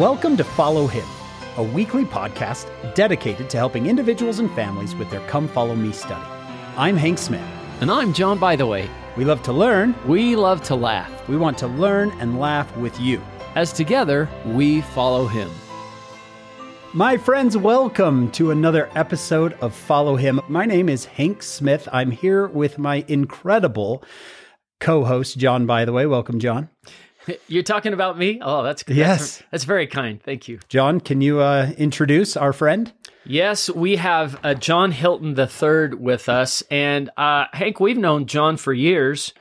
Welcome to Follow Him, a weekly podcast dedicated to helping individuals and families with their Come Follow Me study. I'm Hank Smith. And I'm John Bytheway. We love to learn. We love to laugh. We want to learn and laugh with you. As together, we follow him. My friends, welcome to another episode of Follow Him. My name is Hank Smith. I'm here with my incredible co host, John Bytheway. Welcome, John. You're talking about me? Oh, that's good. Yes. That's, that's very kind. Thank you. John, can you uh, introduce our friend? Yes, we have uh, John Hilton III with us. And uh, Hank, we've known John for years.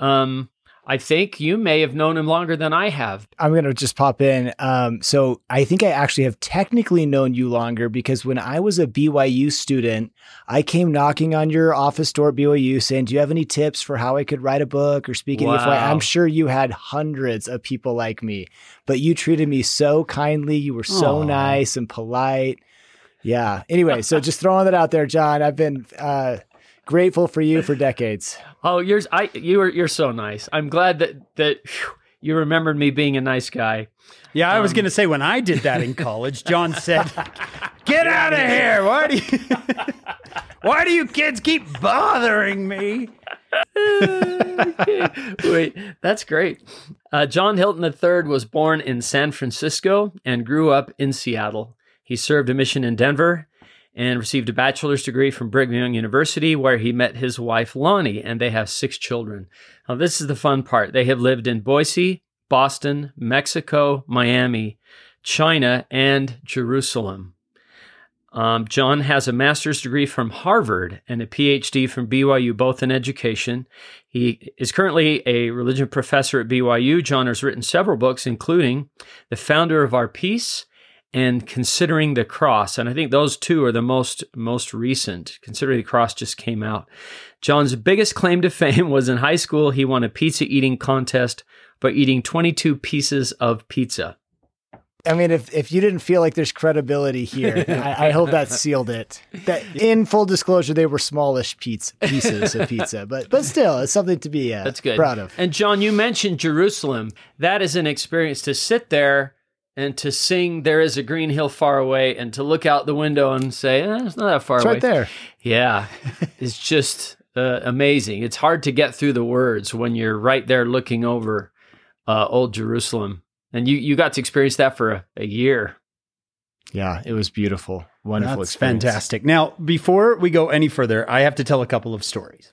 Um, I think you may have known him longer than I have. I'm going to just pop in. Um, so I think I actually have technically known you longer because when I was a BYU student, I came knocking on your office door at BYU saying, Do you have any tips for how I could write a book or speak Wow. EFY? I'm sure you had hundreds of people like me, but you treated me so kindly. You were so Aw. nice and polite. Yeah. Anyway, so just throwing that out there, John. I've been uh, grateful for you for decades. Oh, you're I you are you're so nice. I'm glad that that phew, you remembered me being a nice guy. Yeah, I was going to say when I did that in college, John said, "Get out of here! Why do you, why do you kids keep bothering me?" Wait, that's great. Uh, John Hilton III was born in San Francisco and grew up in Seattle. He served a mission in Denver and received a bachelor's degree from Brigham Young University, where he met his wife Lani, and they have six children. Now, this is the fun part. They have lived in Boise, Boston, Mexico, Miami, China, and Jerusalem. Um, John has a master's degree from Harvard and a PhD from BYU, both in education. He is currently a religion professor at BYU. John has written several books, including The Founder of Our Peace and Considering the Cross. And I think those two are the most, most recent. Considering the Cross just came out. John's biggest claim to fame was in high school. He won a pizza eating contest by eating 22 pieces of pizza. I mean, if, if you didn't feel like there's credibility here, I, I hope that sealed it. That in full disclosure, they were smallish pizza, pieces of pizza, but but still, it's something to be uh, That's good. proud of. And John, you mentioned Jerusalem. That is an experience to sit there and to sing "There Is a Green Hill Far Away" and to look out the window and say, eh, "It's not that far away. It's away." right there. Yeah, it's just uh, amazing. It's hard to get through the words when you're right there looking over uh, old Jerusalem, and you you got to experience that for a, a year. Yeah, it was beautiful, wonderful. That's experience. fantastic. Now, before we go any further, I have to tell a couple of stories.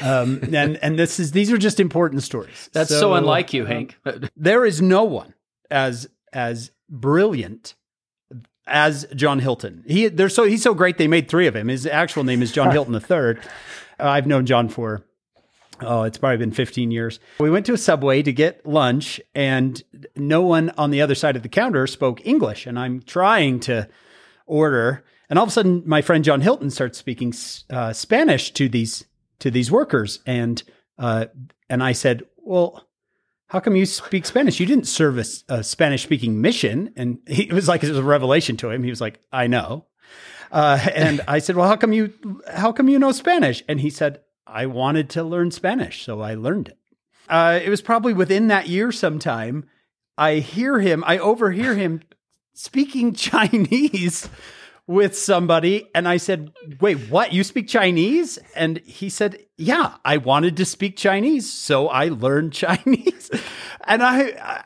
Um, and and this is these are just important stories. That's so, unlike you, Hank. There is no one as as brilliant as John Hilton. He they're so he's so great they made three of him. His actual name is John Hilton III. Uh, I've known John for oh, it's probably been 15 years. We went to a subway to get lunch and no one on the other side of the counter spoke English and I'm trying to order and all of a sudden my friend John Hilton starts speaking uh, Spanish to these to these workers and uh, and I said, "Well, how come you speak Spanish? You didn't serve a, a Spanish speaking mission. And he, it was like it was a revelation to him. He was like, I know. Uh, and I said, well, how come you, how come you know Spanish? And he said, I wanted to learn Spanish. So I learned it. Uh, it was probably within that year sometime. I hear him, I overhear him speaking Chinese with somebody. And I said, wait, what? You speak Chinese? And he said, yeah, I wanted to speak Chinese. So I learned Chinese. and I, I,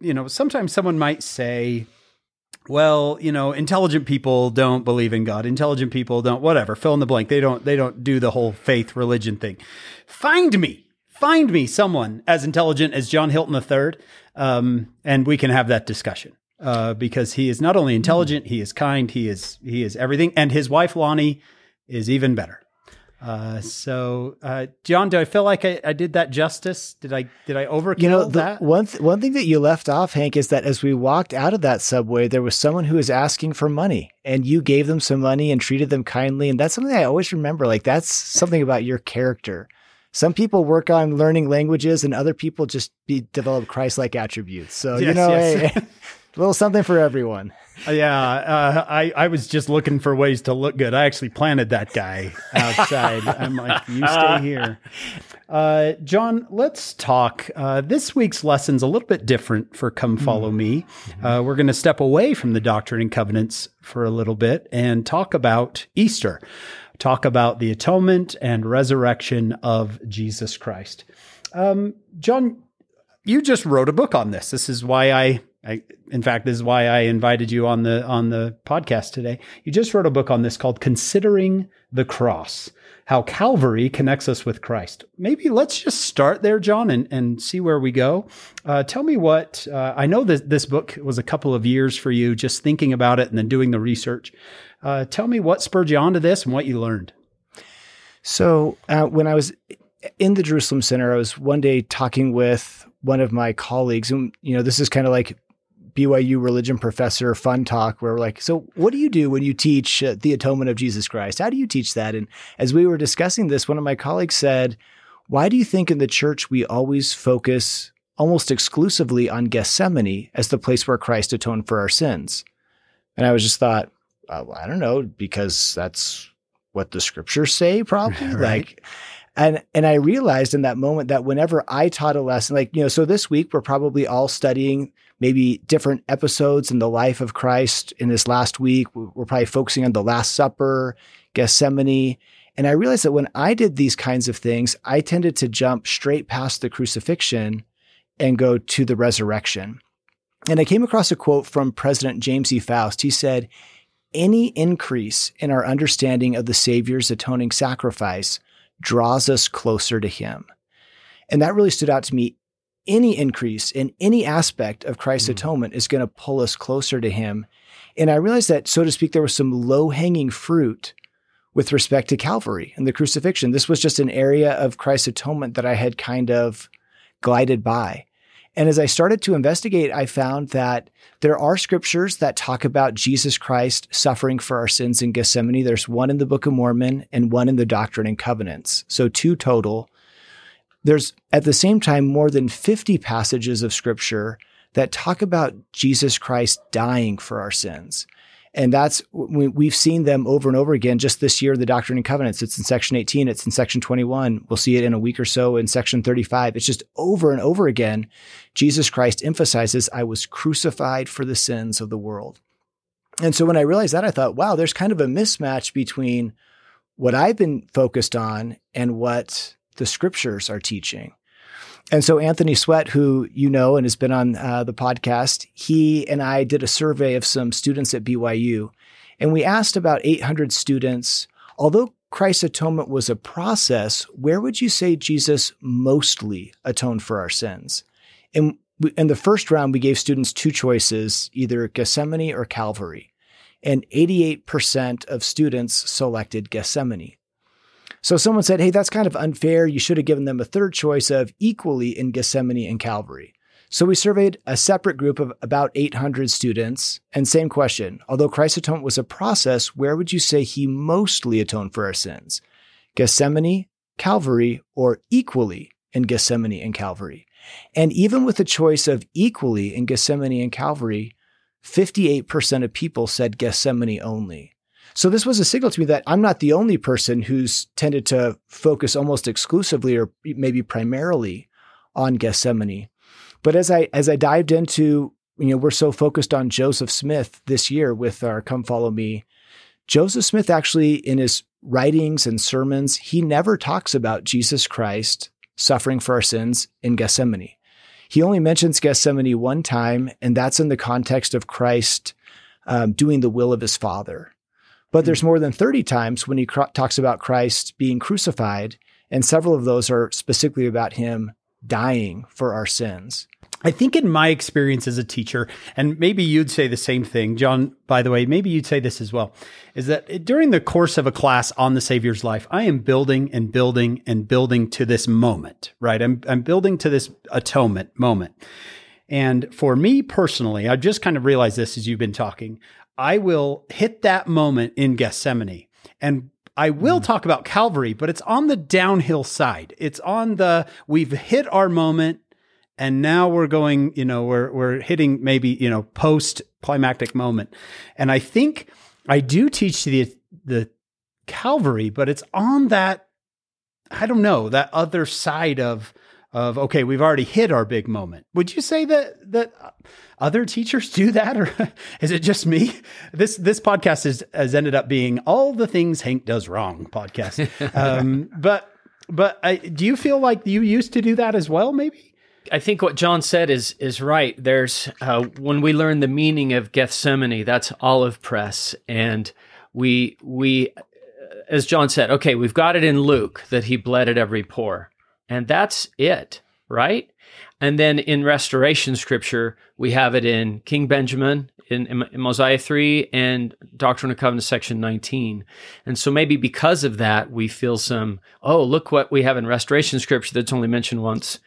you know, sometimes someone might say, well, you know, intelligent people don't believe in God. Intelligent people don't, whatever, fill in the blank. They don't, they don't do the whole faith religion thing. Find me, find me someone as intelligent as John Hilton III. Um, and we can have that discussion uh, because he is not only intelligent, he is kind, he is he is everything, and his wife Lani is even better. Uh, so, uh, John, do I feel like I, I did that justice? Did I did I overkill You know, the, that? one th- one thing that you left off, Hank, is that as we walked out of that subway, there was someone who was asking for money, and you gave them some money and treated them kindly, and that's something I always remember. Like that's something about your character. Some people work on learning languages, and other people just be, develop Christ-like attributes. So you know, yes. hey, a little something for everyone. Yeah, uh, I I was just looking for ways to look good. I actually planted that guy outside. I'm like, you stay here. Uh, John, let's talk. Uh, this week's lesson's a little bit different for Come Follow Me. Uh, we're going to step away from the Doctrine and Covenants for a little bit and talk about Easter, talk about the atonement and resurrection of Jesus Christ. Um, John, you just wrote a book on this. This is why I, I, in fact, this is why I invited you on the on the podcast today. You just wrote a book on this called "Considering the Cross." How Calvary connects us with Christ. Maybe let's just start there, John, and, and see where we go. Uh, tell me what uh, I know that this book was a couple of years for you, just thinking about it and then doing the research. Uh, tell me what spurred you on to this and what you learned. So, uh, when I was in the Jerusalem Center, I was one day talking with one of my colleagues, and you know, this is kind of like BYU religion professor fun talk where we're like, so what do you do when you teach uh, the atonement of Jesus Christ? How do you teach that? And as we were discussing this, one of my colleagues said, why do you think in the church we always focus almost exclusively on Gethsemane as the place where Christ atoned for our sins? And I was just thought, well, I don't know, because that's what the scriptures say, probably. Right. Like, and and I realized in that moment that whenever I taught a lesson, like you know, so this week we're probably all studying maybe different episodes in the life of Christ. In this last week, we're probably focusing on the Last Supper, Gethsemane, and I realized that when I did these kinds of things, I tended to jump straight past the crucifixion and go to the resurrection. And I came across a quote from President James E. Faust. He said, Any increase in our understanding of the Savior's atoning sacrifice draws us closer to Him. And that really stood out to me. Any increase in any aspect of Christ's Mm. atonement is going to pull us closer to Him. And I realized that, so to speak, there was some low hanging fruit with respect to Calvary and the crucifixion. This was just an area of Christ's atonement that I had kind of glided by. And as I started to investigate, I found that there are scriptures that talk about Jesus Christ suffering for our sins in Gethsemane. There's one in the Book of Mormon and one in the Doctrine and Covenants. So two total. There's at the same time more than 50 passages of scripture that talk about Jesus Christ dying for our sins. And that's we- we've seen them over and over again. Just this year, the Doctrine and Covenants. It's in section 18. It's in section 21. We'll see it in a week or so in section 35. It's just over and over again. Jesus Christ emphasizes, "I was crucified for the sins of the world." And so when I realized that, I thought, wow, there's kind of a mismatch between what I've been focused on and what the scriptures are teaching. And so Anthony Sweat, who you know and has been on uh, the podcast, he and I did a survey of some students at BYU, and we asked about 800 students, although Christ's atonement was a process, where would you say Jesus mostly atoned for our sins? And in the first round, we gave students two choices, either Gethsemane or Calvary. And 88% of students selected Gethsemane. So someone said, hey, that's kind of unfair. You should have given them a third choice of equally in Gethsemane and Calvary. So we surveyed a separate group of about 800 students, and same question. Although Christ's atonement was a process, where would you say he mostly atoned for our sins? Gethsemane, Calvary, or equally in Gethsemane and Calvary? And even with the choice of equally in Gethsemane and Calvary, 58% of people said Gethsemane only. So this was a signal to me that I'm not the only person who's tended to focus almost exclusively or maybe primarily on Gethsemane. But as I as I dived into, you know, we're so focused on Joseph Smith this year with our Come Follow Me. Joseph Smith actually in his writings and sermons, he never talks about Jesus Christ suffering for our sins in Gethsemane. He only mentions Gethsemane one time, and that's in the context of Christ um, doing the will of his Father. But there's hmm. more than 30 times when he cr- talks about Christ being crucified, and several of those are specifically about him dying for our sins. I think in my experience as a teacher, and maybe you'd say the same thing, John, by the way, maybe you'd say this as well, is that during the course of a class on the Savior's life, I am building and building and building to this moment, right? I'm, I'm building to this atonement moment. And for me personally, I just kind of realized this as you've been talking. I will hit that moment in Gethsemane and I will hmm. talk about Calvary, but it's on the downhill side. It's on the, we've hit our moment and now we're going, you know, we're, we're hitting maybe, you know, post climactic moment. And I think I do teach the, the Calvary, but it's on that I don't know, that other side of of okay, we've already hit our big moment. Would you say that that other teachers do that, or is it just me? This this podcast has has ended up being all the things Hank does wrong podcast. um, but but I, do you feel like you used to do that as well? Maybe. I think what John said is is right. There's uh, when we learn the meaning of Gethsemane, that's olive press, and we we, as John said, okay, we've got it in Luke that he bled at every pore, and that's it, right? And then in Restoration Scripture, we have it in King Benjamin, in, in, Mosiah 3, and Doctrine and Covenants section 19. And so maybe because of that, we feel some, oh, look what we have in Restoration Scripture that's only mentioned once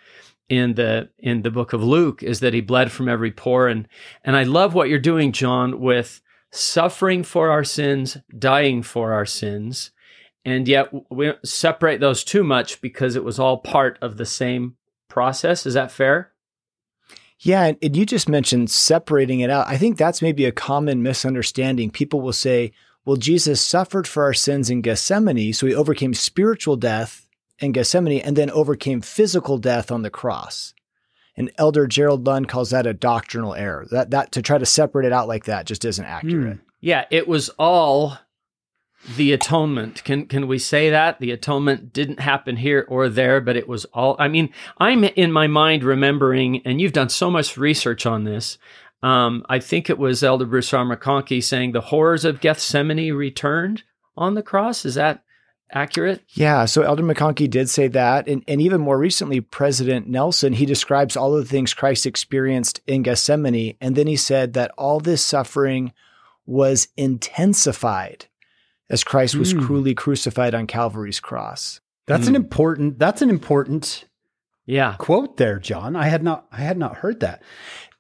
in the in the book of Luke is that he bled from every pore and and I love what you're doing John with suffering for our sins dying for our sins and yet we don't separate those too much because it was all part of the same process is that fair yeah and you just mentioned separating it out I think that's maybe a common misunderstanding people will say well Jesus suffered for our sins in Gethsemane so he overcame spiritual death in Gethsemane and then overcame physical death on the cross. And Elder Gerald Lund calls that a doctrinal error. That that to try to separate it out like that just isn't accurate. Hmm. Yeah, it was all the atonement. Can can we say that the atonement didn't happen here or there, but it was all? I mean, I'm in my mind remembering, and you've done so much research on this. Um, I think it was Elder Bruce R. McConkie saying the horrors of Gethsemane returned on the cross. Is that accurate? Yeah. So Elder McConkie did say that. And, and even more recently, President Nelson, he describes all of the things Christ experienced in Gethsemane. And then he said that all this suffering was intensified as Christ was mm. cruelly crucified on Calvary's cross. That's mm. an important, that's an important yeah quote there, John. I had not, I had not heard that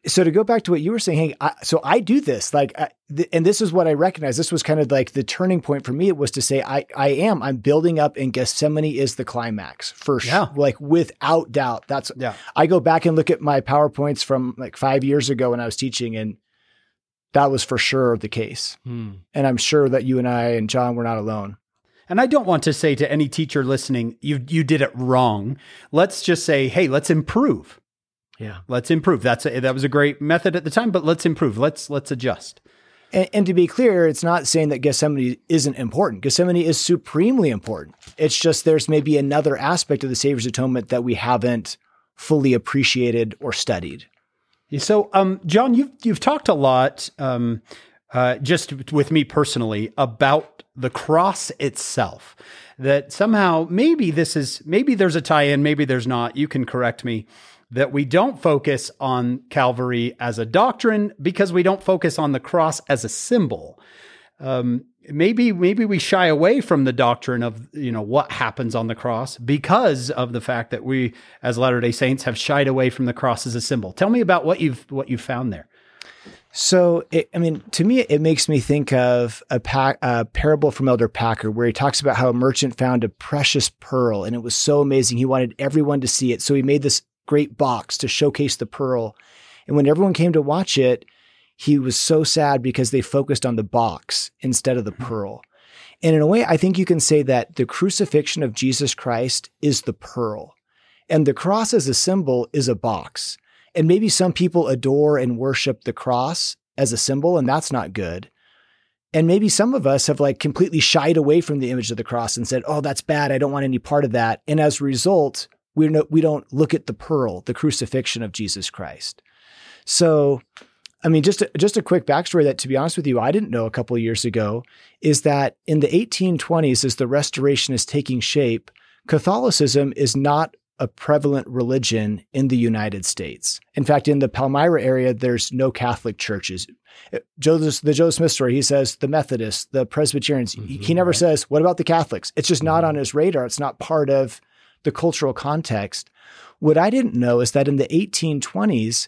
so to go back to what you were saying, hey, I, so I do this like, I, th- and this is what I recognize. This was kind of like the turning point for me. It was to say, I, I am, I'm building up, and Gethsemane is the climax for yeah. sure, like without doubt. That's yeah. I go back and look at my powerpoints from like five years ago when I was teaching, and that was for sure the case. Hmm. And I'm sure that you and I and John were not alone. And I don't want to say to any teacher listening, you you did it wrong. Let's just say, hey, let's improve. Yeah. Let's improve. That's a, that was a great method at the time, but let's improve. Let's let's adjust. And, and, to be clear, it's not saying that Gethsemane isn't important. Gethsemane is supremely important. It's just there's maybe another aspect of the Savior's atonement that we haven't fully appreciated or studied. So, um, John, you've you've talked a lot, um, uh, just with me personally, about the cross itself. That somehow, maybe this is maybe there's a tie-in, maybe there's not. You can correct me that we don't focus on Calvary as a doctrine because we don't focus on the cross as a symbol. Um, maybe maybe we shy away from the doctrine of you know what happens on the cross because of the fact that we as Latter Day Saints have shied away from the cross as a symbol. Tell me about what you've what you've found there. So, it, I mean, to me, it makes me think of a, pa- a, parable from Elder Packer where he talks about how a merchant found a precious pearl and it was so amazing. He wanted everyone to see it. So he made this great box to showcase the pearl. And when everyone came to watch it, he was so sad because they focused on the box instead of the hmm. pearl. And in a way, I think you can say that the crucifixion of Jesus Christ is the pearl, and the cross as a symbol is a box. And maybe some people adore and worship the cross as a symbol, and that's not good. And maybe some of us have like completely shied away from the image of the cross and said, oh, that's bad. I don't want any part of that. And as a result, we no, we don't look at the pearl, the crucifixion of Jesus Christ. So, I mean, just a, just a quick backstory that, to be honest with you, I didn't know a couple of years ago is that in the 1820s, as the Restoration is taking shape, Catholicism is not a prevalent religion in the United States. In fact, in the Palmyra area, there's no Catholic churches. Joseph, the Joseph Smith story, he says the Methodists, the Presbyterians. Mm-hmm, he never right. says, what about the Catholics? It's just not mm-hmm. on his radar. It's not part of the cultural context. What I didn't know is that in the 1820s,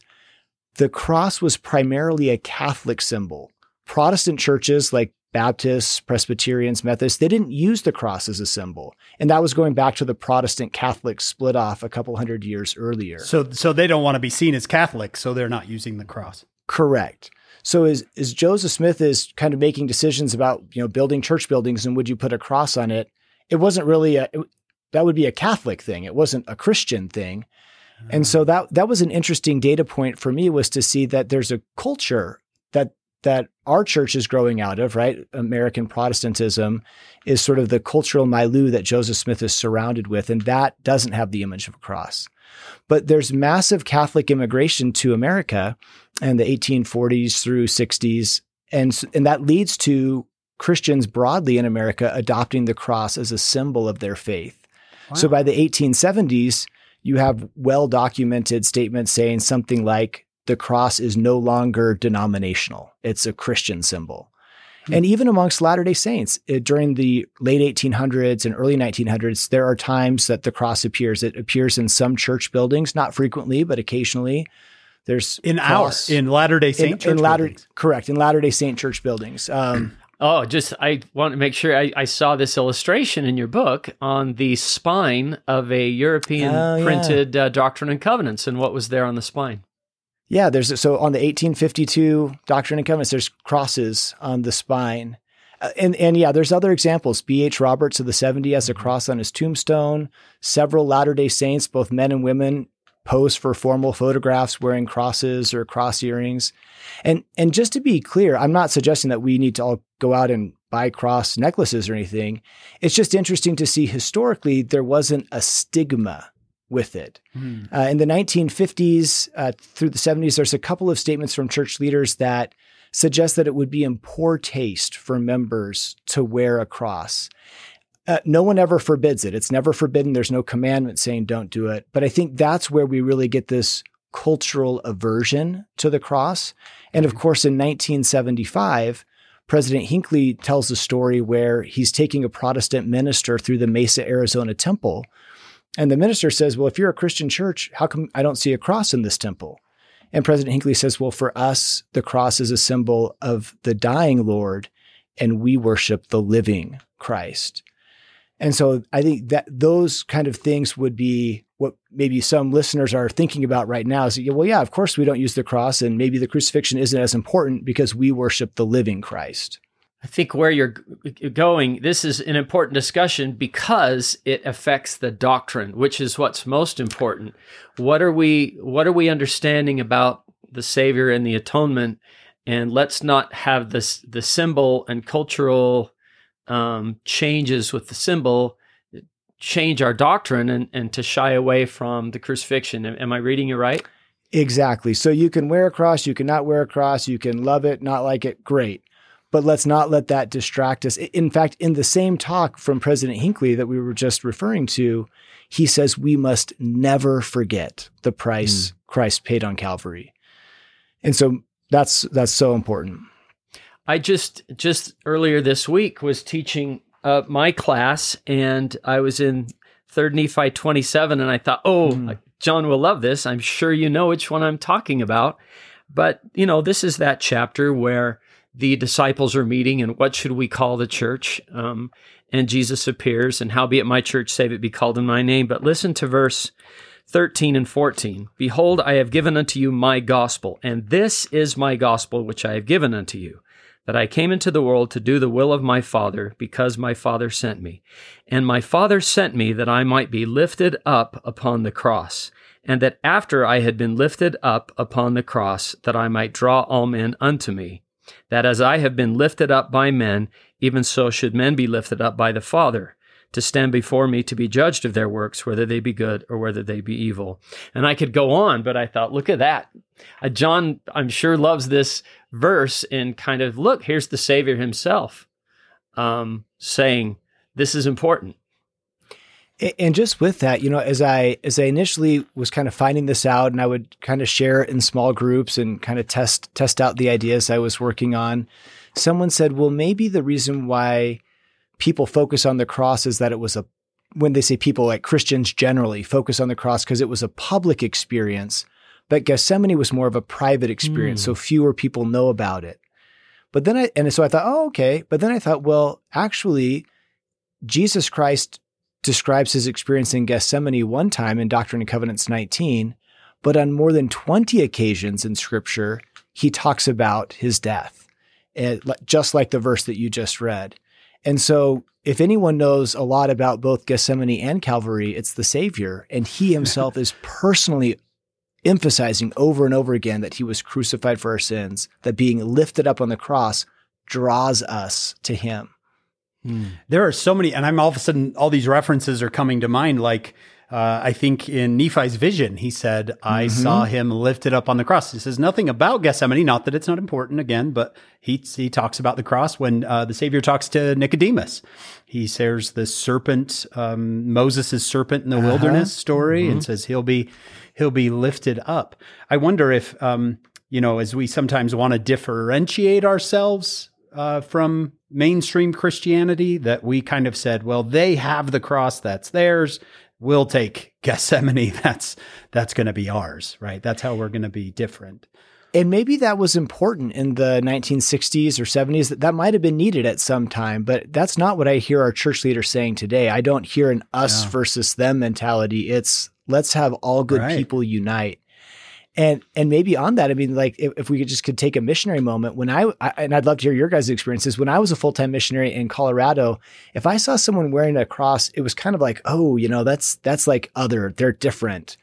the cross was primarily a Catholic symbol. Protestant churches like Baptists, Presbyterians, Methodists, they didn't use the cross as a symbol. And that was going back to the Protestant Catholic split off a couple hundred years earlier. So so they don't want to be seen as Catholic, so they're not using the cross. Correct. So as, as Joseph Smith is kind of making decisions about, you know, building church buildings and would you put a cross on it, it wasn't really a, that would be a Catholic thing. It wasn't a Christian thing. And so that that was an interesting data point for me was to see that there's a culture that that our church is growing out of, right? American Protestantism is sort of the cultural milieu that Joseph Smith is surrounded with, and that doesn't have the image of a cross. But there's massive Catholic immigration to America in the 1840s through 60s, and and that leads to Christians broadly in America adopting the cross as a symbol of their faith. Wow. So by the 1870s, you have well documented statements saying something like the cross is no longer denominational, it's a Christian symbol. Mm-hmm. And even amongst Latter day Saints, it, during the late 1800s and early 1900s, there are times that the cross appears. It appears in some church buildings, not frequently, but occasionally. There's in our in Latter Day Saint in, in Latter correct in Latter Day Saint church buildings. Um, Oh, just I want to make sure I, I, saw this illustration in your book on the spine of a European oh, printed yeah. uh, Doctrine and Covenants, and what was there on the spine? Yeah, there's so on the 1852 Doctrine and Covenants, there's crosses on the spine, uh, and and yeah, there's other examples. B. H. Roberts of the 70 has a mm-hmm. cross on his tombstone. Several Latter Day Saints, both men and women, pose for formal photographs wearing crosses or cross earrings. And and just to be clear, I'm not suggesting that we need to all go out and buy cross necklaces or anything. It's just interesting to see historically there wasn't a stigma with it. Mm. Uh, in the 1950s uh, through the 70s, there's a couple of statements from church leaders that suggest that it would be in poor taste for members to wear a cross. Uh, no one ever forbids it. It's never forbidden. There's no commandment saying don't do it. But I think that's where we really get this cultural aversion to the cross. And of course, in 1975, President Hinckley tells a story where he's taking a Protestant minister through the Mesa, Arizona temple. And the minister says, Well, if you're a Christian church, how come I don't see a cross in this temple? And President Hinckley says, Well, for us, the cross is a symbol of the dying Lord, and we worship the living Christ. And so I think that those kind of things would be what maybe some listeners are thinking about right now is, well, yeah, of course we don't use the cross and maybe the crucifixion isn't as important because we worship the living Christ. I think where you're going, this is an important discussion because it affects the doctrine, which is what's most important. What are we what are we understanding about the Savior and the atonement? And let's not have this the symbol and cultural um, changes with the symbol change our doctrine and, and to shy away from the crucifixion. Am, am I reading you right? Exactly. So you can wear a cross, you cannot wear a cross, you can love it, not like it, great. But let's not let that distract us. In fact, in the same talk from President Hinckley that we were just referring to, he says we must never forget the price mm. Christ paid on Calvary. And so that's that's so important. I just just earlier this week was teaching uh, my class, and I was in Third Nephi twenty seven, and I thought, oh, mm. John will love this. I'm sure you know which one I'm talking about. But you know, this is that chapter where the disciples are meeting, and what should we call the church? Um, and Jesus appears, and howbeit my church save it be called in my name. But listen to verse 13 and 14. Behold, I have given unto you my gospel, and this is my gospel which I have given unto you that I came into the world to do the will of my Father, because my Father sent me. And my Father sent me that I might be lifted up upon the cross, and that after I had been lifted up upon the cross, that I might draw all men unto me. That as I have been lifted up by men, even so should men be lifted up by the Father to stand before me to be judged of their works, whether they be good or whether they be evil. And I could go on, but I thought, look at that. Uh, John, I'm sure, loves this verse and kind of look, here's the Savior himself um, saying, this is important. And just with that, you know, as I as I initially was kind of finding this out, and I would kind of share it in small groups and kind of test test out the ideas I was working on. Someone said, "Well, maybe the reason why people focus on the cross is that it was a when they say people like Christians generally focus on the cross because it was a public experience, but Gethsemane was more of a private experience, mm. so fewer people know about it. But then I and so I thought, oh, okay. But then I thought, well, actually, Jesus Christ describes his experience in Gethsemane one time in Doctrine and Covenants 19, but on more than 20 occasions in Scripture, he talks about his death, just like the verse that you just read. And so, if anyone knows a lot about both Gethsemane and Calvary, it's the Savior. And he himself is personally emphasizing over and over again that he was crucified for our sins, that being lifted up on the cross draws us to him. Hmm. There are so many, and I'm all of a sudden, all these references are coming to mind. Like, uh, I think in Nephi's vision, he said, I mm-hmm. saw him lifted up on the cross. He says nothing about Gethsemane, not that it's not important again, but he, he talks about the cross when uh, the Savior talks to Nicodemus. He shares the serpent, um, Moses' serpent in the uh-huh. wilderness story mm-hmm. and says he'll be, he'll be lifted up. I wonder if, um, you know, as we sometimes want to differentiate ourselves uh, from mainstream Christianity, that we kind of said, well, they have the cross, that's theirs we'll take Gethsemane. That's that's going to be ours, right? That's how we're going to be different. And maybe that was important in the 1960s or 70s. That that might have been needed at some time, but that's not what I hear our church leaders saying today. I don't hear an us yeah. versus them mentality. It's let's have all good right. people unite. And and maybe on that, I mean, like if, if we could just could take a missionary moment. When I, I and I'd love to hear your guys' experiences. When I was a full time missionary in Colorado, if I saw someone wearing a cross, it was kind of like, oh, you know, that's that's like other. They're different.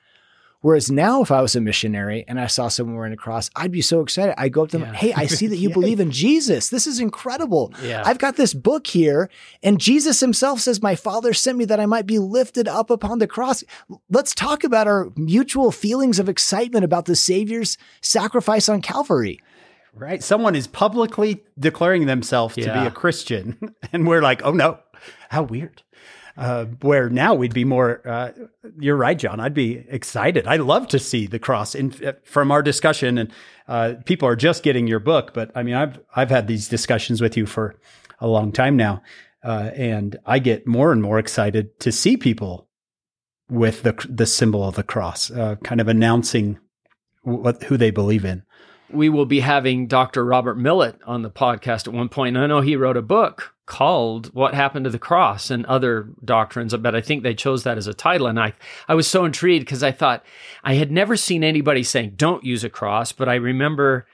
Whereas now, if I was a missionary and I saw someone wearing a cross, I'd be so excited. I'd go up to them, yeah. Hey, I see that you believe in Jesus. This is incredible. Yeah. I've got this book here, and Jesus himself says, My Father sent me that I might be lifted up upon the cross. Let's talk about our mutual feelings of excitement about the Savior's sacrifice on Calvary. Right. Someone is publicly declaring themselves yeah. to be a Christian, and we're like, Oh no, how weird. Uh, where now we'd be more. Uh, you're right, John. I'd be excited. I love to see the cross in, uh, from our discussion, and uh, people are just getting your book. But I mean, I've I've had these discussions with you for a long time now, uh, and I get more and more excited to see people with the the symbol of the cross, uh, kind of announcing what who they believe in we will be having Dr. Robert Millet on the podcast at one point. I know he wrote a book called What Happened to the Cross and Other Doctrines, but I think they chose that as a title. And I, I was so intrigued because I thought I had never seen anybody saying, don't use a cross, but I remember,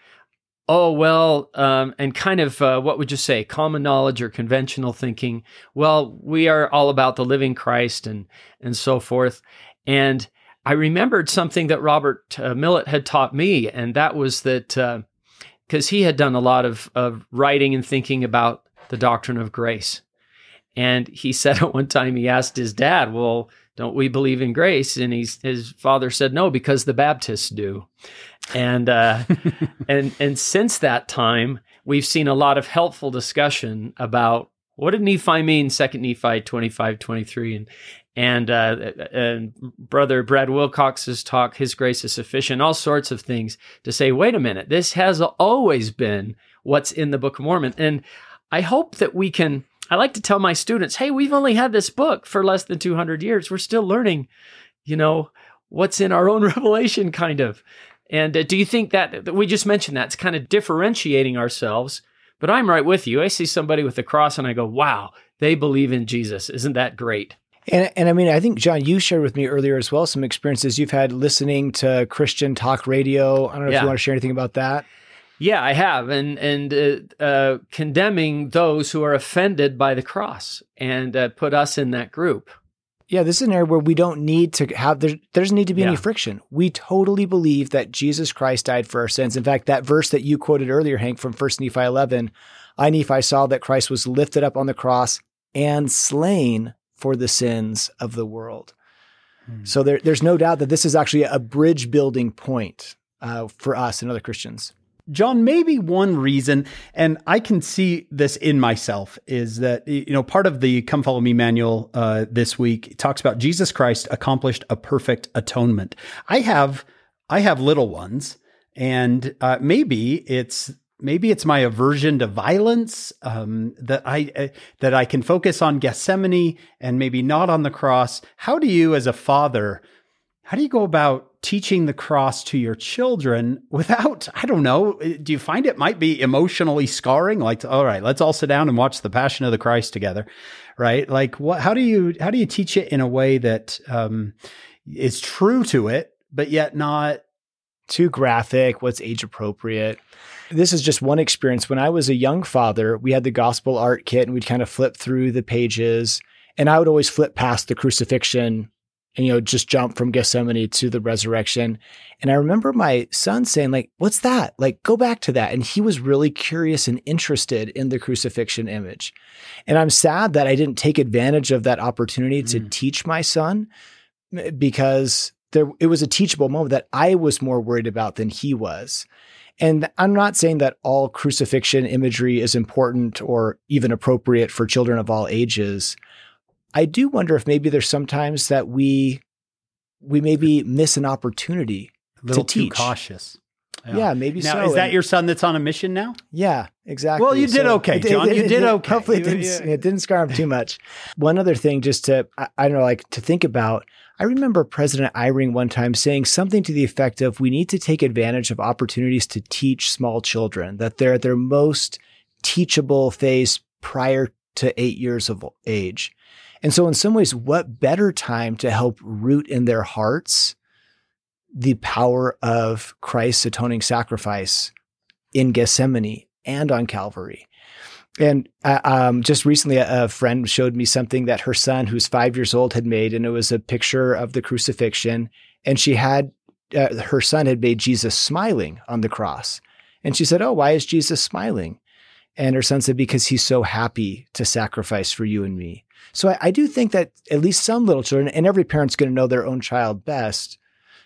oh, well, um, and kind of, uh, what would you say, common knowledge or conventional thinking. Well, we are all about the living Christ and, and so forth. And I remembered something that Robert uh, Millet had taught me, and that was that because uh, he had done a lot of, of writing and thinking about the doctrine of grace. And he said at one time, he asked his dad, Well, don't we believe in grace? And he's, his father said, No, because the Baptists do. And, uh, and, and since that time, we've seen a lot of helpful discussion about what did Nephi mean, Second Nephi 25, 23, and, and uh, and brother Brad Wilcox's talk, "His Grace is Sufficient," all sorts of things to say. Wait a minute, this has always been what's in the Book of Mormon, and I hope that we can. I like to tell my students, "Hey, we've only had this book for less than 200 years. We're still learning, you know, what's in our own revelation, kind of." And uh, do you think that, that we just mentioned that it's kind of differentiating ourselves? But I'm right with you. I see somebody with a cross, and I go, "Wow, they believe in Jesus. Isn't that great?" And, and I mean, I think, John, you shared with me earlier as well some experiences you've had listening to Christian talk radio. I don't know yeah. if you want to share anything about that. Yeah, I have, and and uh, uh, condemning those who are offended by the cross, and uh, put us in that group. Yeah, this is an area where we don't need to have there. There doesn't need to be yeah. any friction. We totally believe that Jesus Christ died for our sins. In fact, that verse that you quoted earlier, Hank, from First Nephi eleven, I Nephi saw that Christ was lifted up on the cross and slain for the sins of the world. Hmm. So there, there's no doubt that this is actually a bridge building point uh, for us and other Christians. John, maybe one reason, and I can see this in myself, is that you know part of the "Come Follow Me" manual uh, this week talks about Jesus Christ accomplished a perfect atonement. I have I have little ones, and uh, maybe it's maybe it's my aversion to violence um, that I uh, that I can focus on Gethsemane and maybe not on the cross. How do you, as a father, how do you go about teaching the cross to your children without I don't know? Do you find it might be emotionally scarring? Like, all right, let's all sit down and watch the Passion of the Christ together, right? Like, what? How do you how do you teach it in a way that um, is true to it, but yet not too graphic, what's age appropriate. This is just one experience. When I was a young father, we had the gospel art kit and we'd kind of flip through the pages. And I would always flip past the crucifixion and, you know, just jump from Gethsemane to the resurrection. And I remember my son saying, like, what's that? Like, go back to that. And he was really curious and interested in the crucifixion image. And I'm sad that I didn't take advantage of that opportunity to Mm. teach my son because there it was a teachable moment that I was more worried about than he was. And I'm not saying that all crucifixion imagery is important or even appropriate for children of all ages. I do wonder if maybe there's sometimes that we we maybe miss an opportunity. A little to too teach. cautious. Yeah, maybe Now, so. is that And- your son that's on a mission now? yeah, exactly. Well, you did okay, John. You did okay. Hopefully, it You- didn't, yeah. it didn't scar him too much. One other thing, just to I, I don't know, like to think about. I remember President Eyring one time saying something to the effect of, "We need to take advantage of opportunities to teach small children that they're at their most teachable phase prior to eight years of age." And so, in some ways, what better time to help root in their hearts the power of Christ's atoning sacrifice in Gethsemane and on Calvary. And uh, um, just recently, a, a friend showed me something that her son, who's five years old, had made, and it was a picture of the crucifixion. And she had uh, her son had made Jesus smiling on the cross, and she said, "Oh, why is Jesus smiling?" And her son said, "Because he's so happy to sacrifice for you and me." So I, I do think that at least some little children, and every parent's going to know their own child best.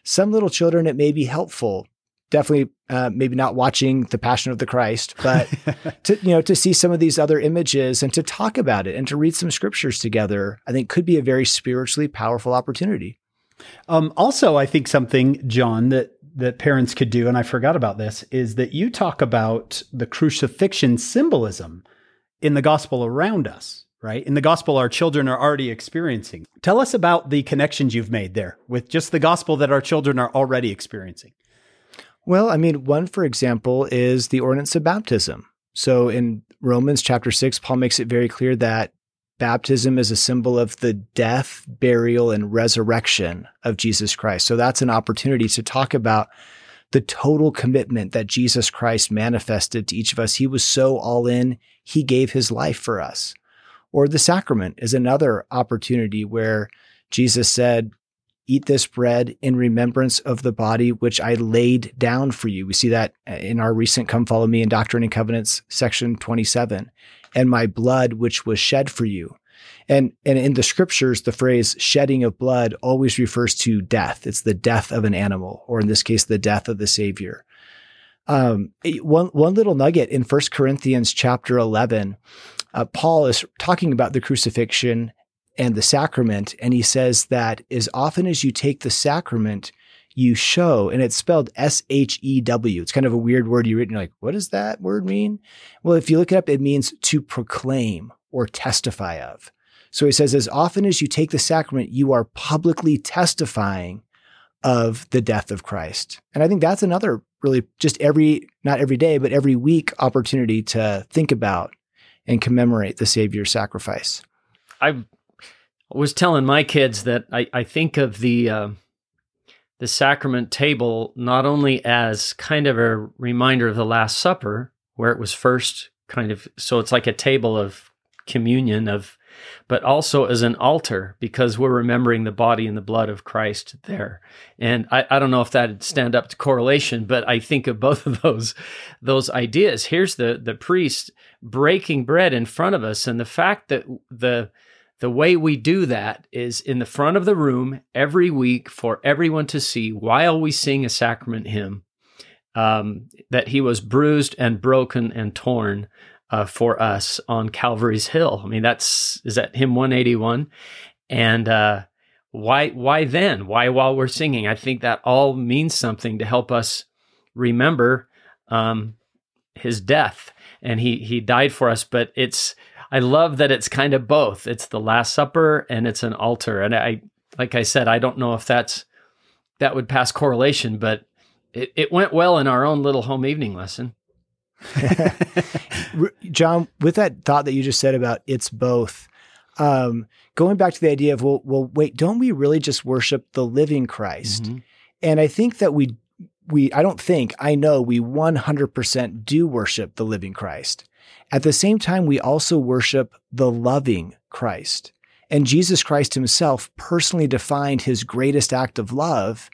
Some little children, it may be helpful definitely uh, maybe not watching the passion of the christ but to you know to see some of these other images and to talk about it and to read some scriptures together i think could be a very spiritually powerful opportunity Um, also, I think something, John, that that parents could do, and I forgot about this, is that you talk about the crucifixion symbolism in the gospel around us, right? In the gospel, our children are already experiencing. Tell us about the connections you've made there with just the gospel that our children are already experiencing. well i mean one for example is the ordinance of baptism so in romans chapter 6 paul makes it very clear that baptism is a symbol of the death burial and resurrection of jesus christ so that's an opportunity to talk about the total commitment that Jesus Christ manifested to each of us. He was so all in, he gave his life for us. Or the sacrament is another opportunity where Jesus said, Eat this bread in remembrance of the body which I laid down for you. We see that in our recent Come Follow Me in Doctrine and Covenants, section 27. And my blood which was shed for you. And, and in the scriptures, the phrase shedding of blood always refers to death. It's the death of an animal, or in this case, the death of the Savior. Um, one, one little nugget in 1 Corinthians chapter 11, uh, Paul is talking about the crucifixion and the sacrament, and he says that as often as you take the sacrament, you show, and it's spelled S H E W. It's kind of a weird word you read, and you're like, what does that word mean? Well, if you look it up, it means to proclaim or testify of. So he says, as often as you take the sacrament, you are publicly testifying of the death of Christ. And I think that's another really just every, not every day, but every week opportunity to think about and commemorate the Savior's sacrifice. I was telling my kids that I, I think of the uh, the sacrament table not only as kind of a reminder of the Last Supper, where it was first kind of so it's like a table of communion of but also as an altar because we're remembering the body and the blood of Christ there. And I, I don't know if that'd stand up to correlation, but I think of both of those those ideas. Here's the the priest breaking bread in front of us, and the fact that the the way we do that is in the front of the room every week for everyone to see while we sing a sacrament hymn um, that he was bruised and broken and torn uh, for us on Calvary's Hill. I mean, that's is that hymn 181, and uh, why why then? Why while we're singing? I think that all means something to help us remember um, his death, and he he died for us. But it's I love that it's kind of both. It's the Last Supper and it's an altar, and I like I said, I don't know if that's that would pass correlation, but it, it went well in our own little home evening lesson. John, with that thought that you just said about it's both, um, going back to the idea of, well, well, wait, don't we really just worship the living Christ? Mhm. And I think that we we, I don't think, I know we 100% do worship the living Christ. At the same time, we also worship the loving Christ. And Jesus Christ himself personally defined his greatest act of love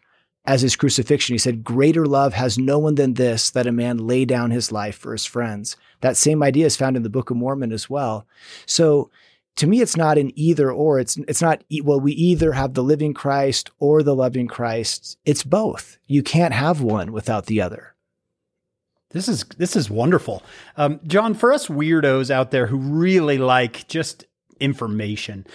as his crucifixion. He said, Greater love has no one than this, that a man lay down his life for his friends. That same idea is found in the Book of Mormon as well. So to me, it's not an either or. It's it's not well. We either have the living Christ or the loving Christ. It's both. You can't have one without the other. This is this is wonderful, um, John. For us weirdos out there who really like just information,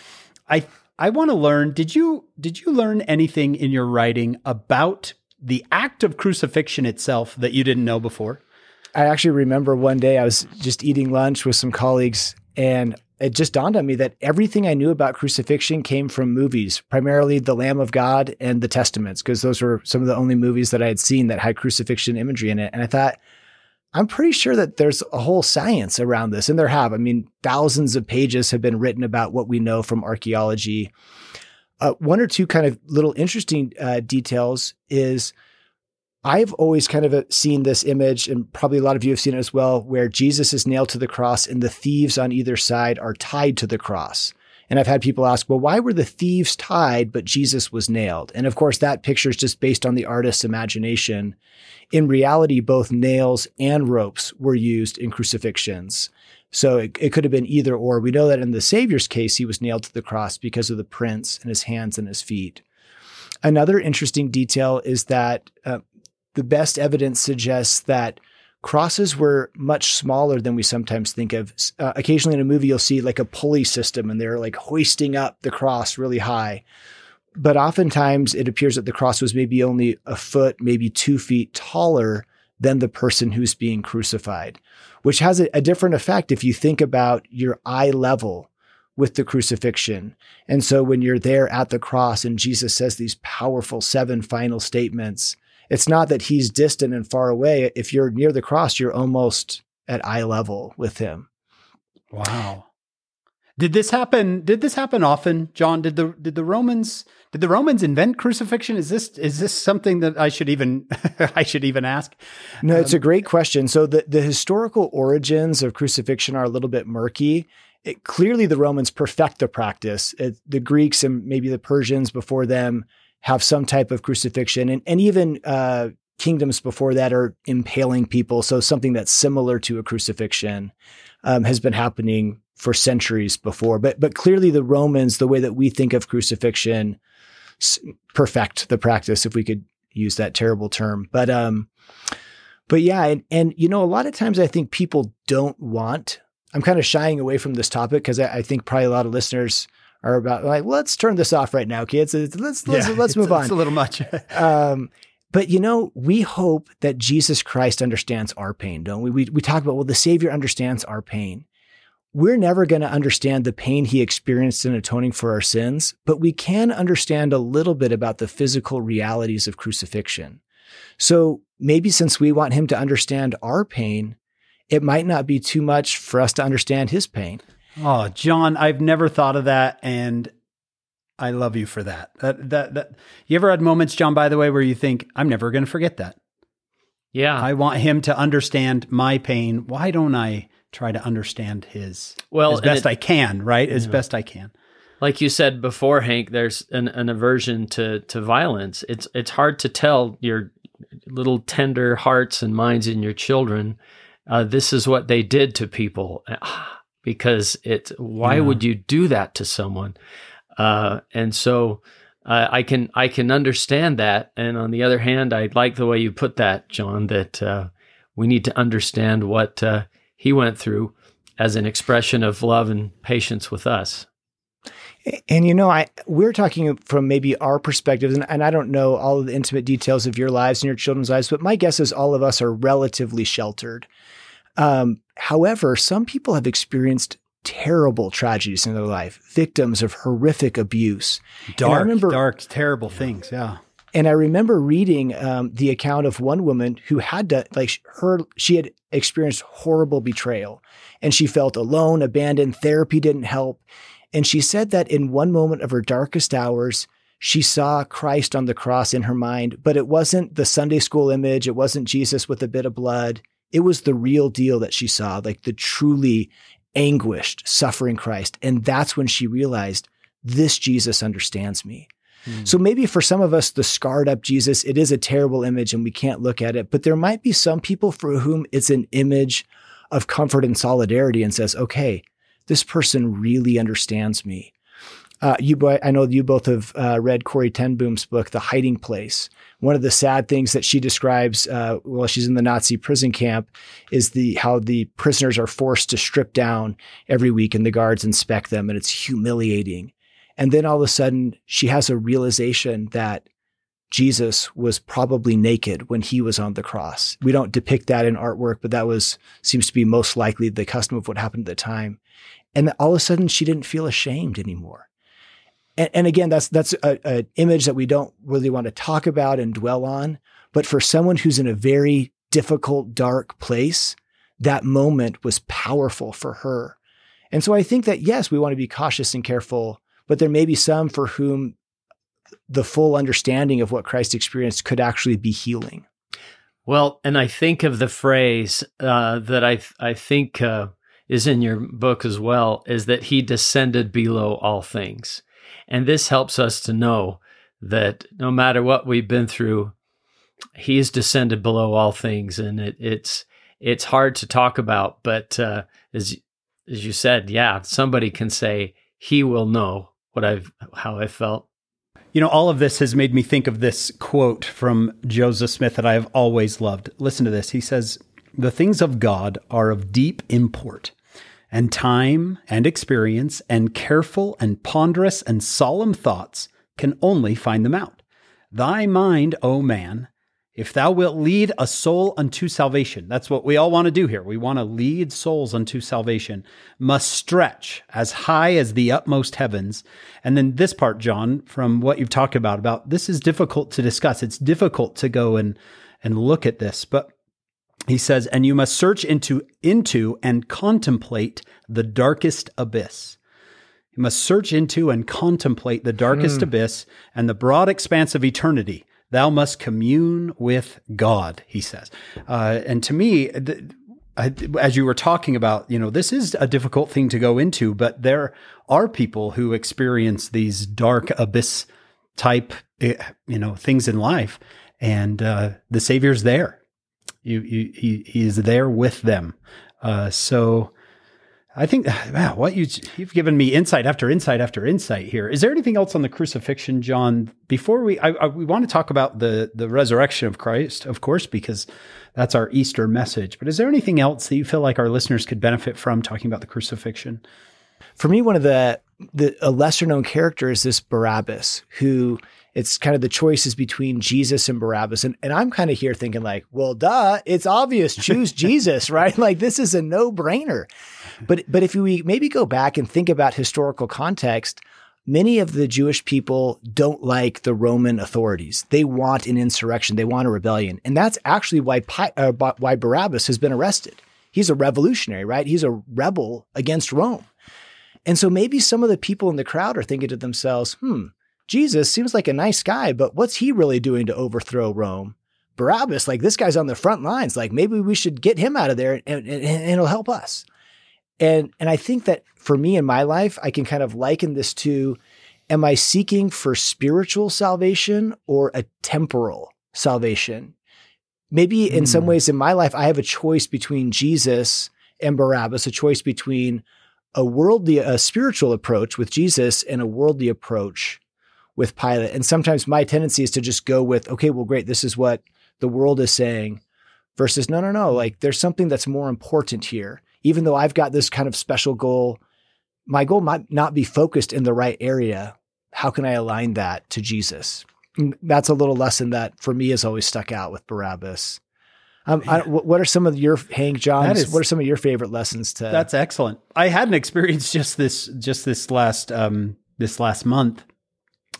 I I want to learn. Did you did you learn anything in your writing about the act of crucifixion itself that you didn't know before? I actually remember one day I was just eating lunch with some colleagues and it just dawned on me that everything I knew about crucifixion came from movies, primarily The Lamb of God and The Testaments, because those were some of the only movies that I had seen that had crucifixion imagery in it. And I thought, I'm pretty sure that there's a whole science around this. And there have. I mean, thousands of pages have been written about what we know from archaeology. Uh, one or two kind of little interesting uh, details is I've always kind of uh, seen this image, and probably a lot of you have seen it as well, where Jesus is nailed to the cross and the thieves on either side are tied to the cross. And I've had people ask, well, why were the thieves tied, but Jesus was nailed? And of course, that picture is just based on the artist's imagination. In reality, both nails and ropes were used in crucifixions. So it, it could have been either or. We know that in the Savior's case, he was nailed to the cross because of the prints in his hands and his feet. Another interesting detail is that uh, the best evidence suggests that crosses were much smaller than we sometimes think of. Uh, occasionally in a movie, you'll see like a pulley system and they're like hoisting up the cross really high. But oftentimes it appears that the cross was maybe only a foot, maybe two feet taller than the person who's being crucified, which has a, a different effect if you think about your eye level with the crucifixion. And so when you're there at the cross and Jesus says these powerful seven final statements, it's not that he's distant and far away. If you're near the cross, you're almost at eye level with him. Wow. Did this happen? Did this happen often, John? Did the did the Romans did the Romans invent crucifixion? Is this is this something that I should even I should even ask? No, it's um, a great question. So the the historical origins of crucifixion are a little bit murky. It, clearly, the Romans perfect the practice. It, the Greeks and maybe the Persians before them have some type of crucifixion, and and even uh, kingdoms before that are impaling people. So something that's similar to a crucifixion um, has been happening for centuries before. But but clearly the Romans, the way that we think of crucifixion, perfect the practice, if we could use that terrible term. But um, but yeah, and and you know, a lot of times I think people don't want. I'm kind of shying away from this topic because I, I think probably a lot of listeners are about like, let's turn this off right now, kids. Let's let's yeah, let's move on. It's a little much. um, but you know, we hope that Jesus Christ understands our pain, don't we? We we talk about well, the Savior understands our pain. We're never going to understand the pain he experienced in atoning for our sins, but we can understand a little bit about the physical realities of crucifixion. So maybe since we want him to understand our pain, it might not be too much for us to understand his pain. Oh, John, I've never thought of that, and I love you for that. That that that. You ever had moments, John? By the way, where you think I'm never going to forget that? Yeah, I want him to understand my pain. Why don't I try to understand his? Well, as best it, I can, right? As best I can. Like you said before, Hank, there's an, an aversion to to violence. It's it's hard to tell your little tender hearts and minds in your children. Uh, this is what they did to people. Because it why yeah. would you do that to someone uh, and so uh, i can i can understand that and on the other hand i like the way you put that john that uh, we need to understand what uh, he went through as an expression of love and patience with us and you know, I we're talking from maybe our perspectives, and, and, I don't know all of the intimate details of your lives and your children's lives, but my guess is all of us are relatively sheltered. Um, however, some people have experienced terrible tragedies in their life, victims of horrific abuse. Dark, remember, dark, terrible things. Yeah. And I remember reading um, the account of one woman who had to, like, her, she had experienced horrible betrayal and she felt alone, abandoned. Therapy didn't help. And she said that in one moment of her darkest hours, she saw Christ on the cross in her mind, but it wasn't the Sunday school image. It wasn't Jesus with a bit of blood. It was the real deal that she saw, like the truly anguished, suffering Christ. And that's when she realized this Jesus understands me. Hmm. So maybe for some of us, the scarred up Jesus, it is a terrible image and we can't look at it. But there might be some people for whom it's an image of comfort and solidarity and says, okay, this person really understands me. Uh, you, I know you both have uh, read Corrie ten Boom's book, The Hiding Place. One of the sad things that she describes uh, while she's in the Nazi prison camp is the how the prisoners are forced to strip down every week, and the guards inspect them, and it's humiliating. And then all of a sudden, she has a realization that Jesus was probably naked when he was on the cross. We don't depict that in artwork, but that was seems to be most likely the custom of what happened at the time. And all of a sudden, she didn't feel ashamed anymore and, and again, that's that's an image that we don't really want to talk about and dwell on. But for someone who's in a very difficult, dark place, that moment was powerful for her. And so I think that yes, we want to be cautious and careful, but there may be some for whom the full understanding of what Christ experienced could actually be healing. Well, and I think of the phrase uh, that I I think uh, is in your book as well is that he descended below all things. And this helps us to know that no matter what we've been through, He's descended below all things, and it, it's it's hard to talk about. But uh, as as you said, yeah, somebody can say He will know what I've how I felt. You know, all of this has made me think of this quote from Joseph Smith that I have always loved. Listen to this. He says, The things of God are of deep import and time and experience and careful and ponderous and solemn thoughts can only find them out. Thy mind, O man, if thou wilt lead a soul unto salvation, that's what we all want to do here. We want to lead souls unto salvation, must stretch as high as the utmost heavens. And then this part, John, from what you've talked about, about this is difficult to discuss. It's difficult to go and, and look at this, but he says, and you must search into, into and contemplate the darkest abyss. You must search into and contemplate the darkest hmm. abyss and the broad expanse of eternity. Thou must commune with God, he says. Uh, and to me, the, I, as you were talking about, you know, this is a difficult thing to go into, but there are people who experience these dark abyss type, eh, you know, things in life, and uh, the Savior's there you, you, he, he is there with them. Uh, so I think, wow, what you, you've given me insight after insight after insight here. Is there anything else on the crucifixion, John? Before we, I, I, we want to talk about the, the resurrection of Christ, of course, because that's our Easter message. But is there anything else that you feel like our listeners could benefit from talking about the crucifixion? For me, one of the, the a lesser known character is this Barabbas, who it's kind of the choices between Jesus and Barabbas. And, and I'm kind of here thinking like, well, duh, it's obvious. Choose Jesus, right? Like this is a no brainer. But, but if we maybe go back and think about historical context, many of the Jewish people don't like the Roman authorities. They want an insurrection. They want a rebellion. And that's actually why, uh, why Barabbas has been arrested. He's a revolutionary, right? He's a rebel against Rome. And so maybe some of the people in the crowd are thinking to themselves, hmm, Jesus seems like a nice guy, but what's he really doing to overthrow Rome? Barabbas, like this guy's on the front lines. Like maybe we should get him out of there and, and, and it'll help us. And, and I think that for me in my life, I can kind of liken this to am I seeking for spiritual salvation or a temporal salvation? Maybe in mm. some hmm. ways in my life, I have a choice between Jesus and Barabbas, a choice between a worldly, a spiritual approach with Jesus and a worldly approach with Pilate. And sometimes my tendency is to just go with, okay, well, great, this is what the world is saying, versus no, no, no, like there's something that's more important here. Even though I've got this kind of special goal, my goal might not be focused in the right area. How can I align that to Jesus? And that's a little lesson that for me has always stuck out with Barabbas. Um, I, what are some of your Hank Johns? Is, what are some of your favorite lessons to? That's excellent. I had an experience just this just this last um, this last month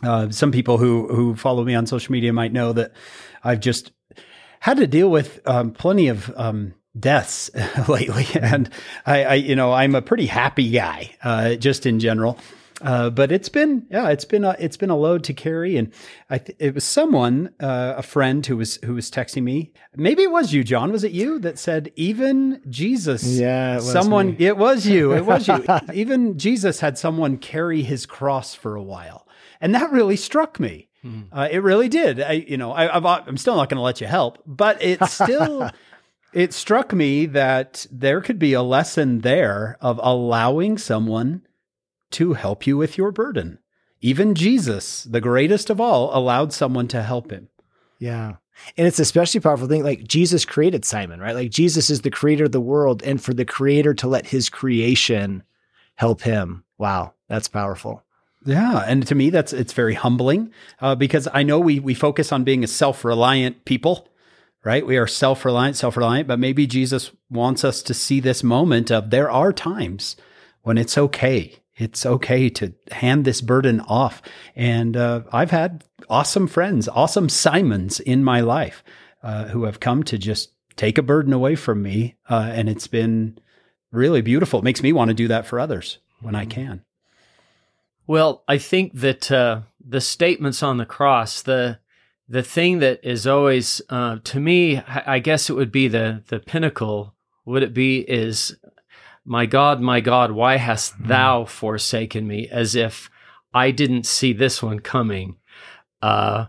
uh, some people who who follow me on social media might know that I've just had to deal with um, plenty of um, deaths lately, and I, I, you know, I'm a pretty happy guy, uh, just in general. Uh, but it's been, yeah, it's been a, it's been a load to carry, and I th- it was someone, uh, a friend who was who was texting me. Maybe it was you, John. Was it you that said even Jesus? Yeah, it was someone. me. It was you. It was you. even Jesus had someone carry his cross for a while, and that really struck me. Uh, it really did. I, you know, I, I've, I'm still not going to let you help, but it still. It struck me that there could be a lesson there of allowing someone to help you with your burden. Even Jesus, the greatest of all, allowed someone to help him. Yeah. And it's especially powerful thing like Jesus created Simon, right? Like Jesus is the creator of the world and for the creator to let his creation help him. Wow, that's powerful. Yeah, and to me, that's it's very humbling uh, because I know we we focus on being a self reliant people, right? We are self reliant, self reliant, but maybe Jesus wants us to see this moment of there are times when it's okay. It's okay to hand this burden off. And uh, I've had awesome friends, awesome Simons in my life uh, who have come to just take a burden away from me. Uh, and it's been really beautiful. It makes me want to do that for others when I can. Well, I think that uh, the statements on the cross, the the thing that is always uh, to me, I guess it would be the the pinnacle. Would it be is, my God, my God, why hast Thou forsaken me? As if I didn't see this one coming. Uh,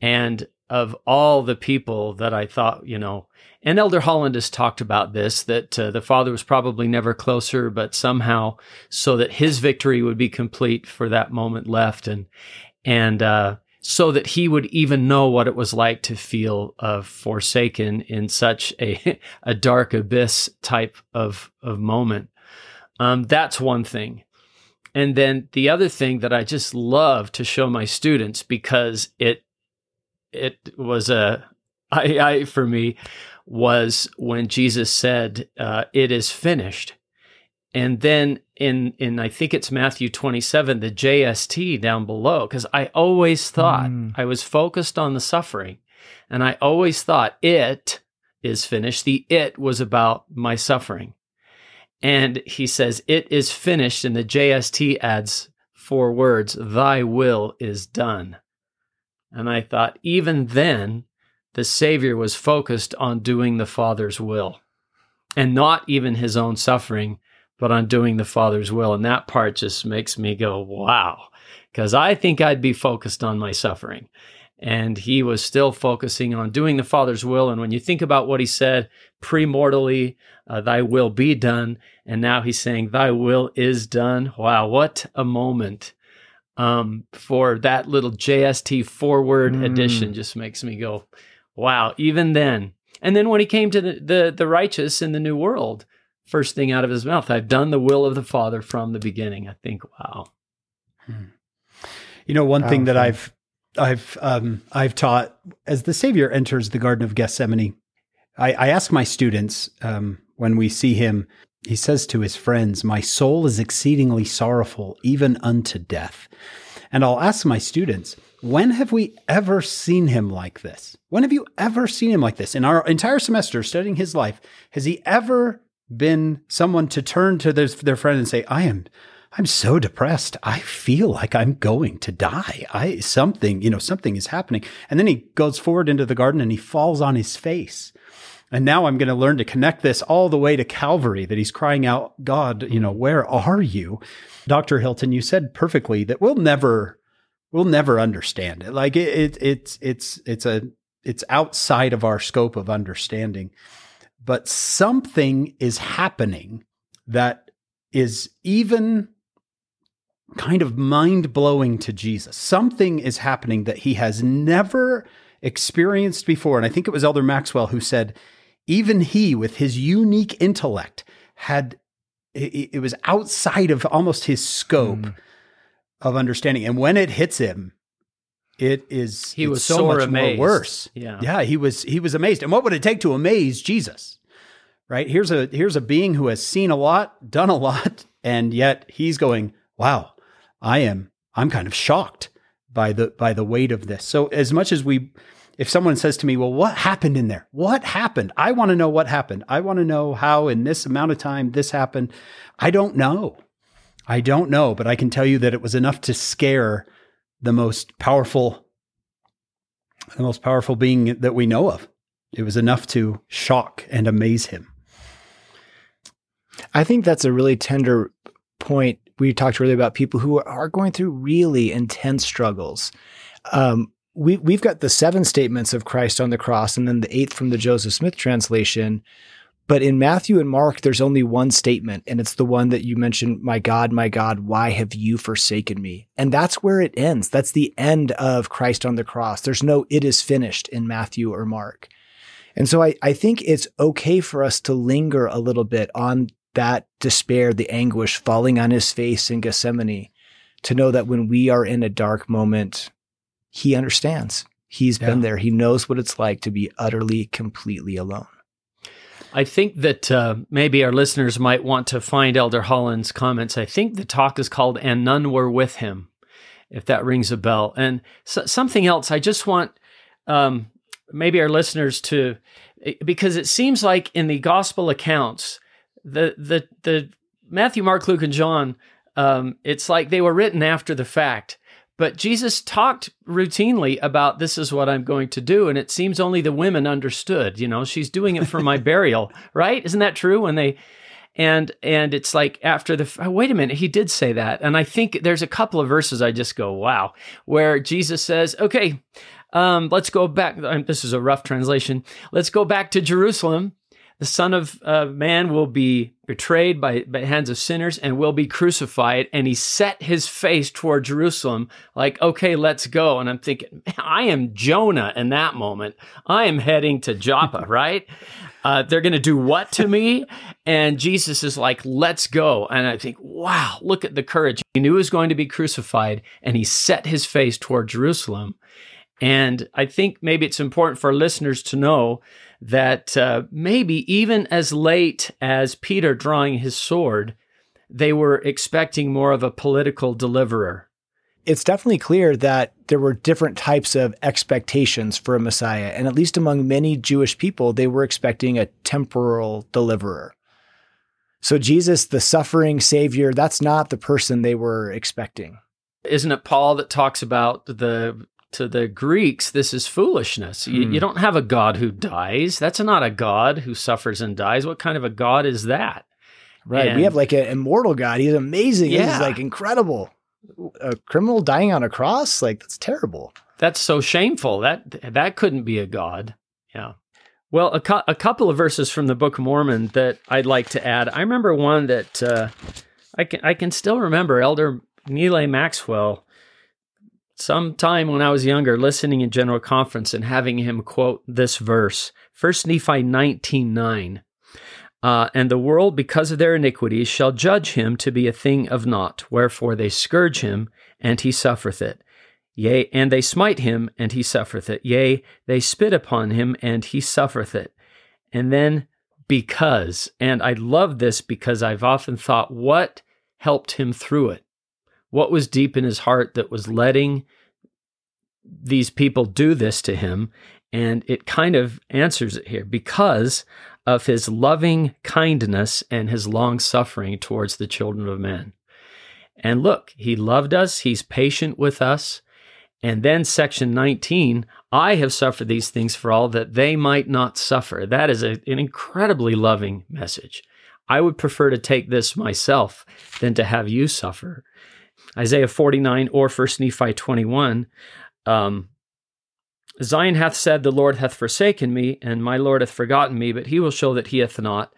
and of all the people that I thought, you know, and Elder Holland has talked about this that uh, the Father was probably never closer, but somehow so that his victory would be complete for that moment left, and and uh, so that he would even know what it was like to feel uh, forsaken in such a a dark abyss type of of moment. Um, that's one thing. And then the other thing that I just love to show my students because it it was a I, I for me was when Jesus said, uh, "It is finished," and then in in I think it's Matthew twenty seven, the JST down below, because I always thought Mm. I was focused on the suffering, and I always thought it is finished. The it was about my suffering, and he says, "It is finished," and the JST adds four words: "Thy will is done." And I thought, even then, the Savior was focused on doing the Father's will and not even his own suffering, but on doing the Father's will. And that part just makes me go, wow, because I think I'd be focused on my suffering. And he was still focusing on doing the Father's will. And when you think about what he said premortally, uh, thy will be done. And now he's saying, thy will is done. Wow, what a moment um, for that little JST forward Mm. addition just makes me go, wow, even then. And then when he came to the, the, the righteous in the new world, first thing out of his mouth, I've done the will of the Father from the beginning. I think, wow. You know, one thing that Powerful. I've I've um, I've taught as the Savior enters the Garden of Gethsemane, I, I ask my students um, when we see him. He says to his friends, "My soul is exceedingly sorrowful, even unto death." And I'll ask my students, "When have we ever seen him like this? When have you ever seen him like this in our entire semester studying his life? Has he ever been someone to turn to their, their friend and say, "I am." I'm so depressed. I feel like I'm going to die. I something, you know, something is happening. And then he goes forward into the garden and he falls on his face. And now I'm going to learn to connect this all the way to Calvary that he's crying out, God, you know, where are you? Dr. Hilton, you said perfectly that we'll never we'll never understand it. Like it, it it's it's it's a it's outside of our scope of understanding. But something is happening that is even kind of mind blowing to Jesus. Something is happening that he has never experienced before. And I think it was Elder Maxwell who said, even he, with his unique intellect, had it, it was outside of almost his scope Mm. of understanding. And when it hits him, it is He was so much amazed. more worse. Yeah. Yeah, he was he was amazed. And what would it take to amaze Jesus? Right? Here's a here's a being who has seen a lot, done a lot, and yet he's going, "Wow, I am I'm kind of shocked by the by the weight of this." So as much as we if someone says to me, "Well, what happened in there? What happened?" I want to know what happened. I want to know how in this amount of time this happened. I don't know. I don't know, but I can tell you that it was enough to scare the most powerful, the most powerful being that we know of. It was enough to shock and amaze him. I think that's a really tender point. We talked earlier about people who are going through really intense struggles. Um, we, we've got the seven statements of Christ on the cross and then the eighth from the Joseph Smith translation. But in Matthew and Mark, there's only one statement, and it's the one that you mentioned, My God, my God, why have you forsaken me? And that's where it ends. That's the end of Christ on the cross. There's no it is finished in Matthew or Mark. And so I, I think it's okay for us to linger a little bit on that despair, the anguish falling on his face in Gethsemane, to know that when we are in a dark moment, he understands. He's yeah. been there. He knows what it's like to be utterly, completely alone. I think that uh, maybe our listeners might want to find Elder Holland's comments. I think the talk is called And None Were With Him, if that rings a bell. And so, something else, I just want um, maybe our listeners to, because it seems like in the gospel accounts, the, the, the Matthew, Mark, Luke, and John, um, it's like they were written after the fact. But Jesus talked routinely about this is what I'm going to do. And it seems only the women understood, you know, she's doing it for my burial, right? Isn't that true? When they, and, and it's like after the, oh, wait a minute, he did say that. And I think there's a couple of verses I just go, wow, where Jesus says, okay, um, let's go back. This is a rough translation. Let's go back to Jerusalem the Son of uh, Man will be betrayed by, by hands of sinners and will be crucified. And he set his face toward Jerusalem, like, okay, let's go. And I'm thinking, I am Jonah in that moment. I am heading to Joppa, right? Uh, they're going to do what to me? And Jesus is like, let's go. And I think, wow, look at the courage. He knew he was going to be crucified and he set his face toward Jerusalem. And I think maybe it's important for listeners to know that uh, maybe even as late as Peter drawing his sword, they were expecting more of a political deliverer. It's definitely clear that there were different types of expectations for a Messiah. And at least among many Jewish people, they were expecting a temporal deliverer. So, Jesus, the suffering Savior, that's not the person they were expecting. Isn't it Paul that talks about the to the Greeks, this is foolishness. You, you, hmm. don't have a God who dies. That's not a God who suffers and dies. What kind of a God is that? Right. And, we have like an immortal God. He's amazing. Yeah. He's like incredible. A criminal dying on a cross, like that's terrible. That's so shameful. That that couldn't be a God. Yeah. Well, a, cu- a couple of verses from the Book of Mormon that I'd like to add. I remember one that uh, I can I can still remember. Elder Neal Maxwell some time when I was younger, listening in General Conference and having him quote this verse, 1 Nephi 19 9. Uh, and the world, because of their iniquities, shall judge him to be a thing of naught. Wherefore they scourge him, and he suffereth it. Yea, and they smite him, and he suffereth it. Yea, they spit upon him, and he suffereth it. And then because, and I love this because I've often thought, what helped him through it? What was deep in his heart that was letting these people do this to him? And it kind of answers it here because of his loving kindness and his long suffering towards the children of men. And look, he loved us, he's patient with us. And then section 19, I have suffered these things for all that they might not suffer. That is a, an incredibly loving message. I would prefer to take this myself than to have you suffer. Isaiah 49 or 1 Nephi 21. Um, Zion hath said, The Lord hath forsaken me, and my Lord hath forgotten me, but he will show that he hath not.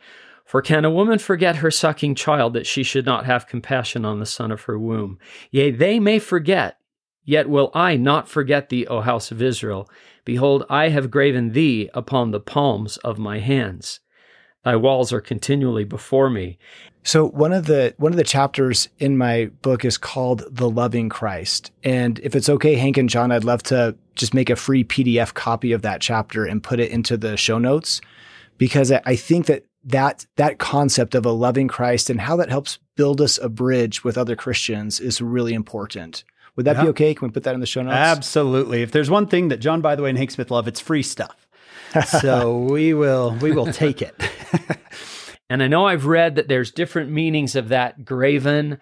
For can a woman forget her sucking child that she should not have compassion on the son of her womb? Yea, they may forget, yet will I not forget thee, O house of Israel. Behold, I have graven thee upon the palms of my hands. Thy walls are continually before me. So one of the one of the chapters in my book is called The Loving Christ. And if it's okay, Hank and John, I'd love to just make a free PDF copy of that chapter and put it into the show notes because I think that that that concept of a loving Christ and how that helps build us a bridge with other Christians is really important. Would that yeah. be okay? Can we put that in the show notes? Absolutely. If there's one thing that John, by the way, and Hank Smith love, it's free stuff. so we will we will take it. And I know I've read that there's different meanings of that graven,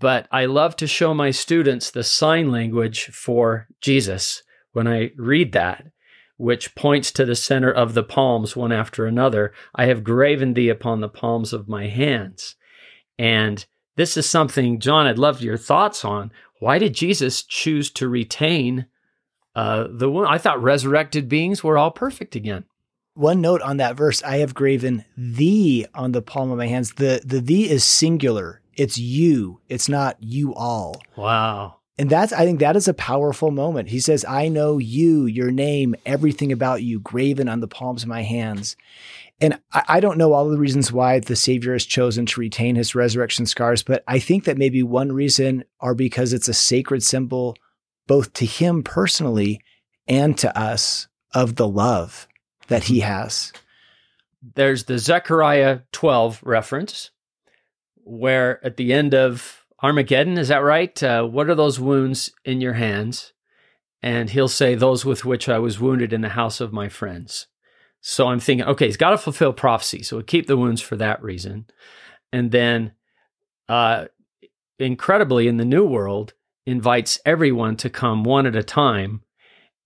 but I love to show my students the sign language for Jesus when I read that, which points to the center of the palms one after another. I have graven thee upon the palms of my hands. And this is something, John, I'd love your thoughts on. Why did Jesus choose to retain uh, the one? I thought resurrected beings were all perfect again. One note on that verse, I have graven thee on the palm of my hands. The the thee is singular. It's you. It's not you all. Wow. And that's I think that is a powerful moment. He says, I know you, your name, everything about you, graven on the palms of my hands. And I, I don't know all the reasons why the Savior has chosen to retain his resurrection scars, but I think that maybe one reason are because it's a sacred symbol both to him personally and to us of the love that he has. There's the Zechariah 12 reference, where at the end of Armageddon, is that right? Uh, what are those wounds in your hands? And he'll say, Those with which I was wounded in the house of my friends. So I'm thinking, okay, he's got to fulfill prophecy. So we'll keep the wounds for that reason. And then, uh, incredibly, in the new world, invites everyone to come one at a time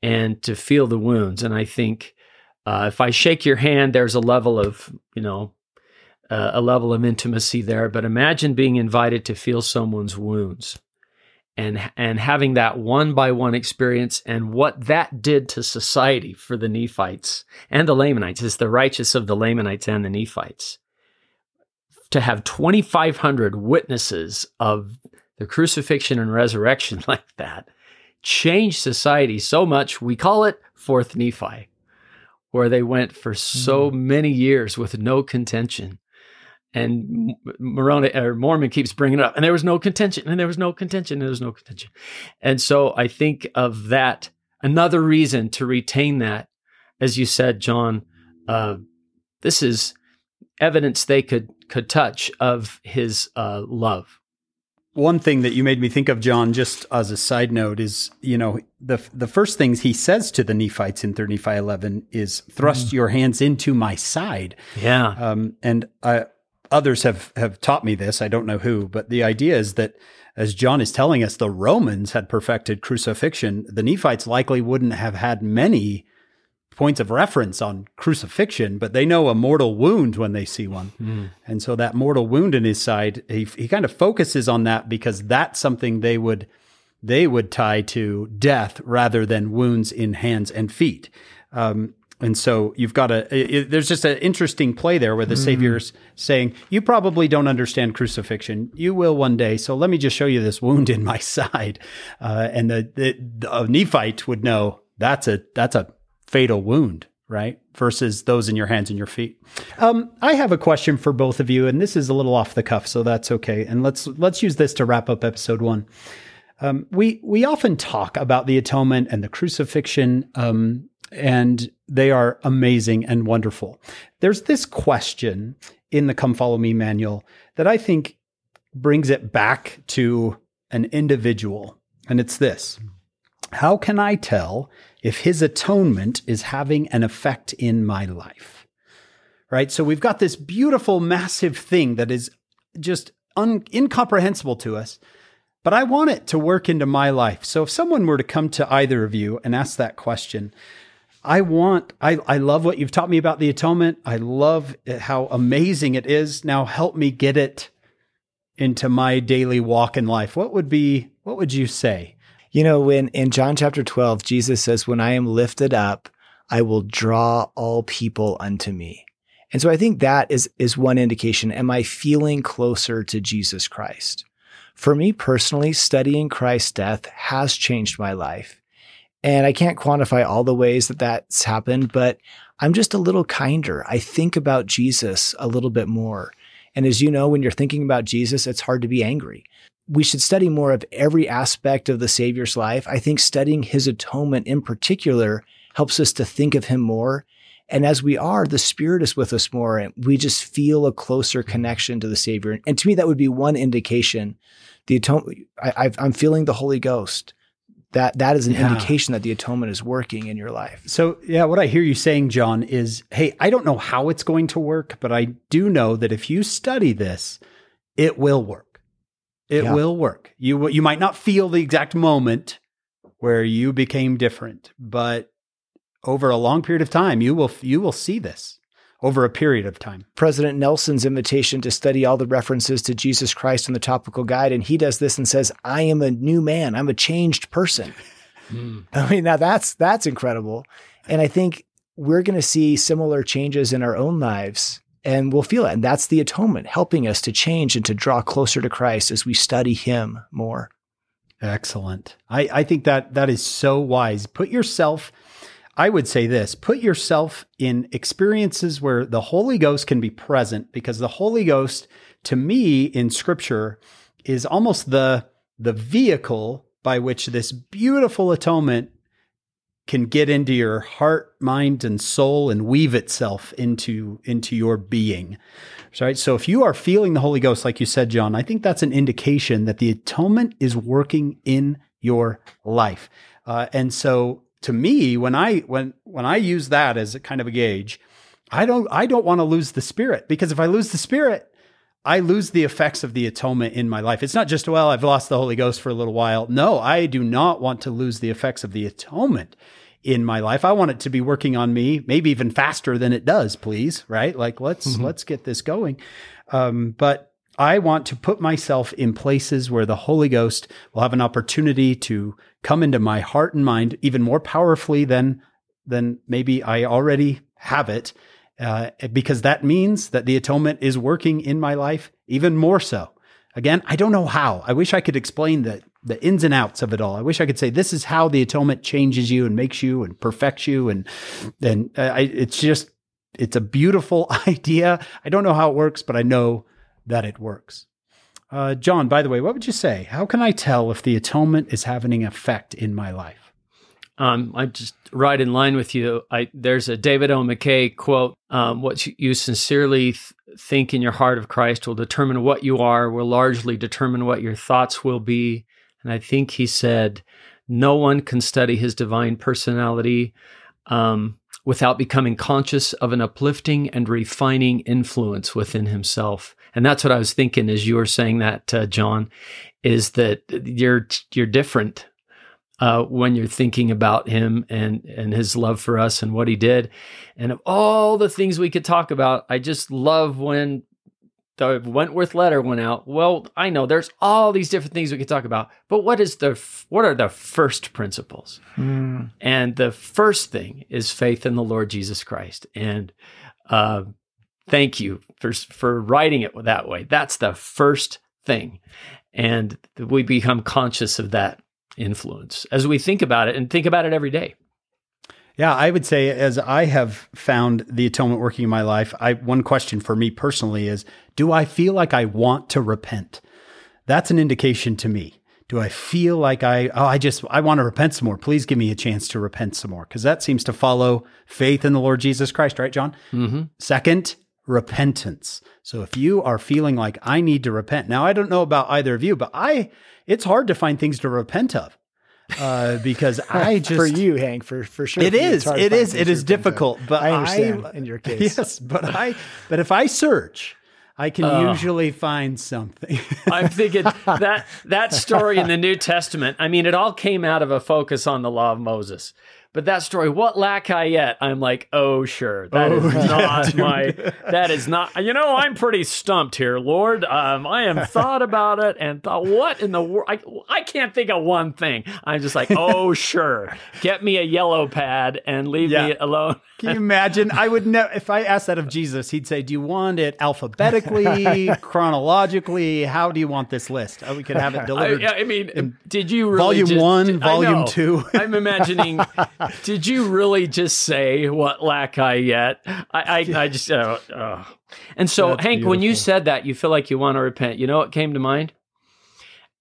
and to feel the wounds. And I think uh, if I shake your hand, there's a level of, you know, uh, a level of intimacy there. But imagine being invited to feel someone's wounds and and having that one by one experience and what that did to society for the Nephites and the Lamanites. Is the righteous of the Lamanites and the Nephites. To have 2500 witnesses of the crucifixion and resurrection like that changed society so much. We call it fourth Nephi where they went for so mm. many years with no contention and Moroni or Mormon keeps bringing it up, and there was no contention, and there was no contention, and there was no contention, and so I think of that another reason to retain that, as you said, John. Uh, this is evidence they could could touch of his uh, love. One thing that you made me think of, John, just as a side note, is you know the the first things he says to the Nephites in 3 Nephi 11 is thrust mm. your hands into my side. Yeah, um, and I others have have taught me this. I don't know who, but the idea is that as John is telling us, the Romans had perfected crucifixion. The Nephites likely wouldn't have had many points of reference on crucifixion, but they know a mortal wound when they see one. Mm. And so that mortal wound in his side, he, he kind of focuses on that because that's something they would they would tie to death rather than wounds in hands and feet. Um, and so you've got a, it, there's just an interesting play there where the mm. Savior's saying, You probably don't understand crucifixion. You will one day. So let me just show you this wound in my side. Uh, and the, the, the Nephite would know that's a, that's a fatal wound, right? Versus those in your hands and your feet. Um, I have a question for both of you, and this is a little off the cuff, so that's okay. And let's, let's use this to wrap up episode one. Um, we we often talk about the atonement and the crucifixion um, and they are amazing and wonderful. There's this question in the Come Follow Me manual that I think brings it back to an individual, and it's this How can I tell if his atonement is having an effect in my life? Right? So we've got this beautiful, massive thing that is just un- incomprehensible to us but I want it to work into my life. So if someone were to come to either of you and ask that question, I want, I, I love what you've taught me about the atonement. I love how amazing it is. Now help me get it into my daily walk in life. What would be, what would you say? You know, when in John chapter 12, Jesus says, When I am lifted up, I will draw all people unto me. And so I think that is, is one indication. Am I feeling closer to Jesus Christ? For me personally, studying Christ's death has changed my life. And I can't quantify all the ways that that's happened, but I'm just a little kinder. I think about Jesus a little bit more. And as you know, when you're thinking about Jesus, it's hard to be angry. We should study more of every aspect of the Savior's life. I think studying his atonement in particular helps us to think of him more. And as we are, the Spirit is with us more, and we just feel a closer connection to the Savior. And to me, that would be one indication. The atonement, I, am feeling the Holy Ghost that that is an yeah. indication that the atonement is working in your life. So, yeah, what I hear you saying, John, is hey, I don't know how it's going to work, but I do know that if you study this, it will work. It Yeah. will work. You you might not feel the exact moment where you became different, but over a long period of time, you will you will see this over a period of time. President Nelson's invitation to study all the references to Jesus Christ in the topical guide. And he does this and says, I am a new man. I'm a changed person. Hmm. I mean, now that's that's incredible. And I think we're going to see similar changes in our own lives and we'll feel it. And that's the atonement, helping us to change and to draw closer to Christ as we study him more. Excellent. I, I think that that is so wise. Put yourself, I would say this, put yourself in experiences where the Holy Ghost can be present because the Holy Ghost, to me, in scripture, is almost the the vehicle by which this beautiful atonement can get into your heart, mind, and soul and weave itself into, into your being. Right. So if you are feeling the Holy Ghost, like you said, John, I think that's an indication that the atonement is working in your life. Uh, and so to me, when I when when I use that as a kind of a gauge, I don't I don't want to lose the spirit because if I lose the spirit, I lose the effects of the atonement in my life. It's not just, well, I've lost the Holy Ghost for a little while. No, I do not want to lose the effects of the atonement in my life. I want it to be working on me, maybe even faster than it does, please. Right? Like let's let's get this going. Um, but I want to put myself in places where the Holy Ghost will have an opportunity to come into my heart and mind even more powerfully than than maybe I already have it uh, because that means that the atonement is working in my life even more so. Again, I don't know how. I wish I could explain the the ins and outs of it all. I wish I could say this is how the atonement changes you and makes you and perfects you, and and uh, it's just it's a beautiful idea. I don't know how it works, but I know that it works. Uh, John, by the way, what would you say? How can I tell if the atonement is having an effect in my life? Um, I'm just right in line with you. I, there's a David O. McKay quote: um, "What you- sincerely th- think in your heart of Christ will determine what you are. Will largely determine what your thoughts will be." And I think he said, "No one can study his divine personality um, without becoming conscious of an uplifting and refining influence within himself." And that's what I was thinking as you were saying that, uh, John, is that you're you're different uh, when you're thinking about him and and his love for us and what he did, and of all the things we could talk about, I just love when the Wentworth letter went out. Well, I know there's all these different things we could talk about, but what is the what are the first principles? And the first thing is faith in the Lord Jesus Christ. And uh, thank you for for writing it that way. That's the first thing, and we become conscious of that influence as we think about it and think about it every day. Yeah, I would say as I have found the atonement working in my life, I one question for me personally is do I feel like I want to repent? That's an indication to me. Do I feel like I oh I just I want to repent some more. Please give me a chance to repent some more because that seems to follow faith in the Lord Jesus Christ, right John? Mm-hmm. Second, repentance. So if you are feeling like I need to repent. Now I don't know about either of you, but I it's hard to find things to repent of. Uh, because I just for you, Hank, for for sure. it is, it is, it is hard to It find is. things It to is repent of. difficult, but I understand I- in your case. Yes, but I but if I search, I can Oh. usually find something. I'm thinking that that story in the New Testament. I mean, it all came out of a focus on the law of Moses. But that story, what lack I yet? I'm like, oh sure, that is Oh, yeah, not dude. my. That is not. You know, I'm pretty stumped here, Lord. Um, I am thought about it and thought, what in the world? I, I can't think of one thing. I'm just like, oh sure, get me a yellow pad and leave me alone. Can you imagine? I would never. If I asked that of Jesus, he'd say, "Do you want it alphabetically, chronologically? How do you want this list? Oh, we could have it I, delivered." I mean, did you really Volume just- one, did- volume know. two. I'm imagining. did you really just say what lack I yet? I I, I just. Uh, uh. And so, That's Hank, when you said that, you feel like you want to repent. You know what came to mind?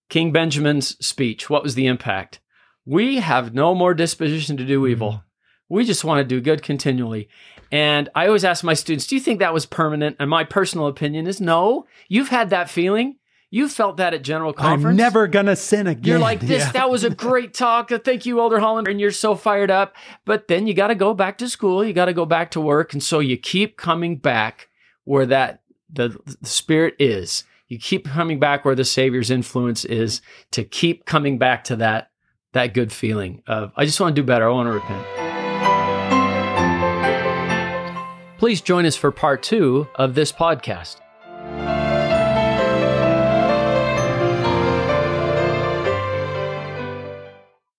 King Benjamin's speech. What was the impact? We have no more disposition to do evil. Mm-hmm. We just want to do good continually. And I always ask my students, do you think that was permanent? And my personal opinion is no. You've had that feeling. You felt that at general conference. I'm never gonna sin again. You're like this. Yeah. That was a great talk. Uh, thank you, Elder Holland, and you're so fired up. But then you got to go back to school. You got to go back to work, and so you keep coming back where that the, the spirit is. You keep coming back where the Savior's influence is to keep coming back to that that good feeling of I just want to do better. I want to repent. Please join us for part two of this podcast.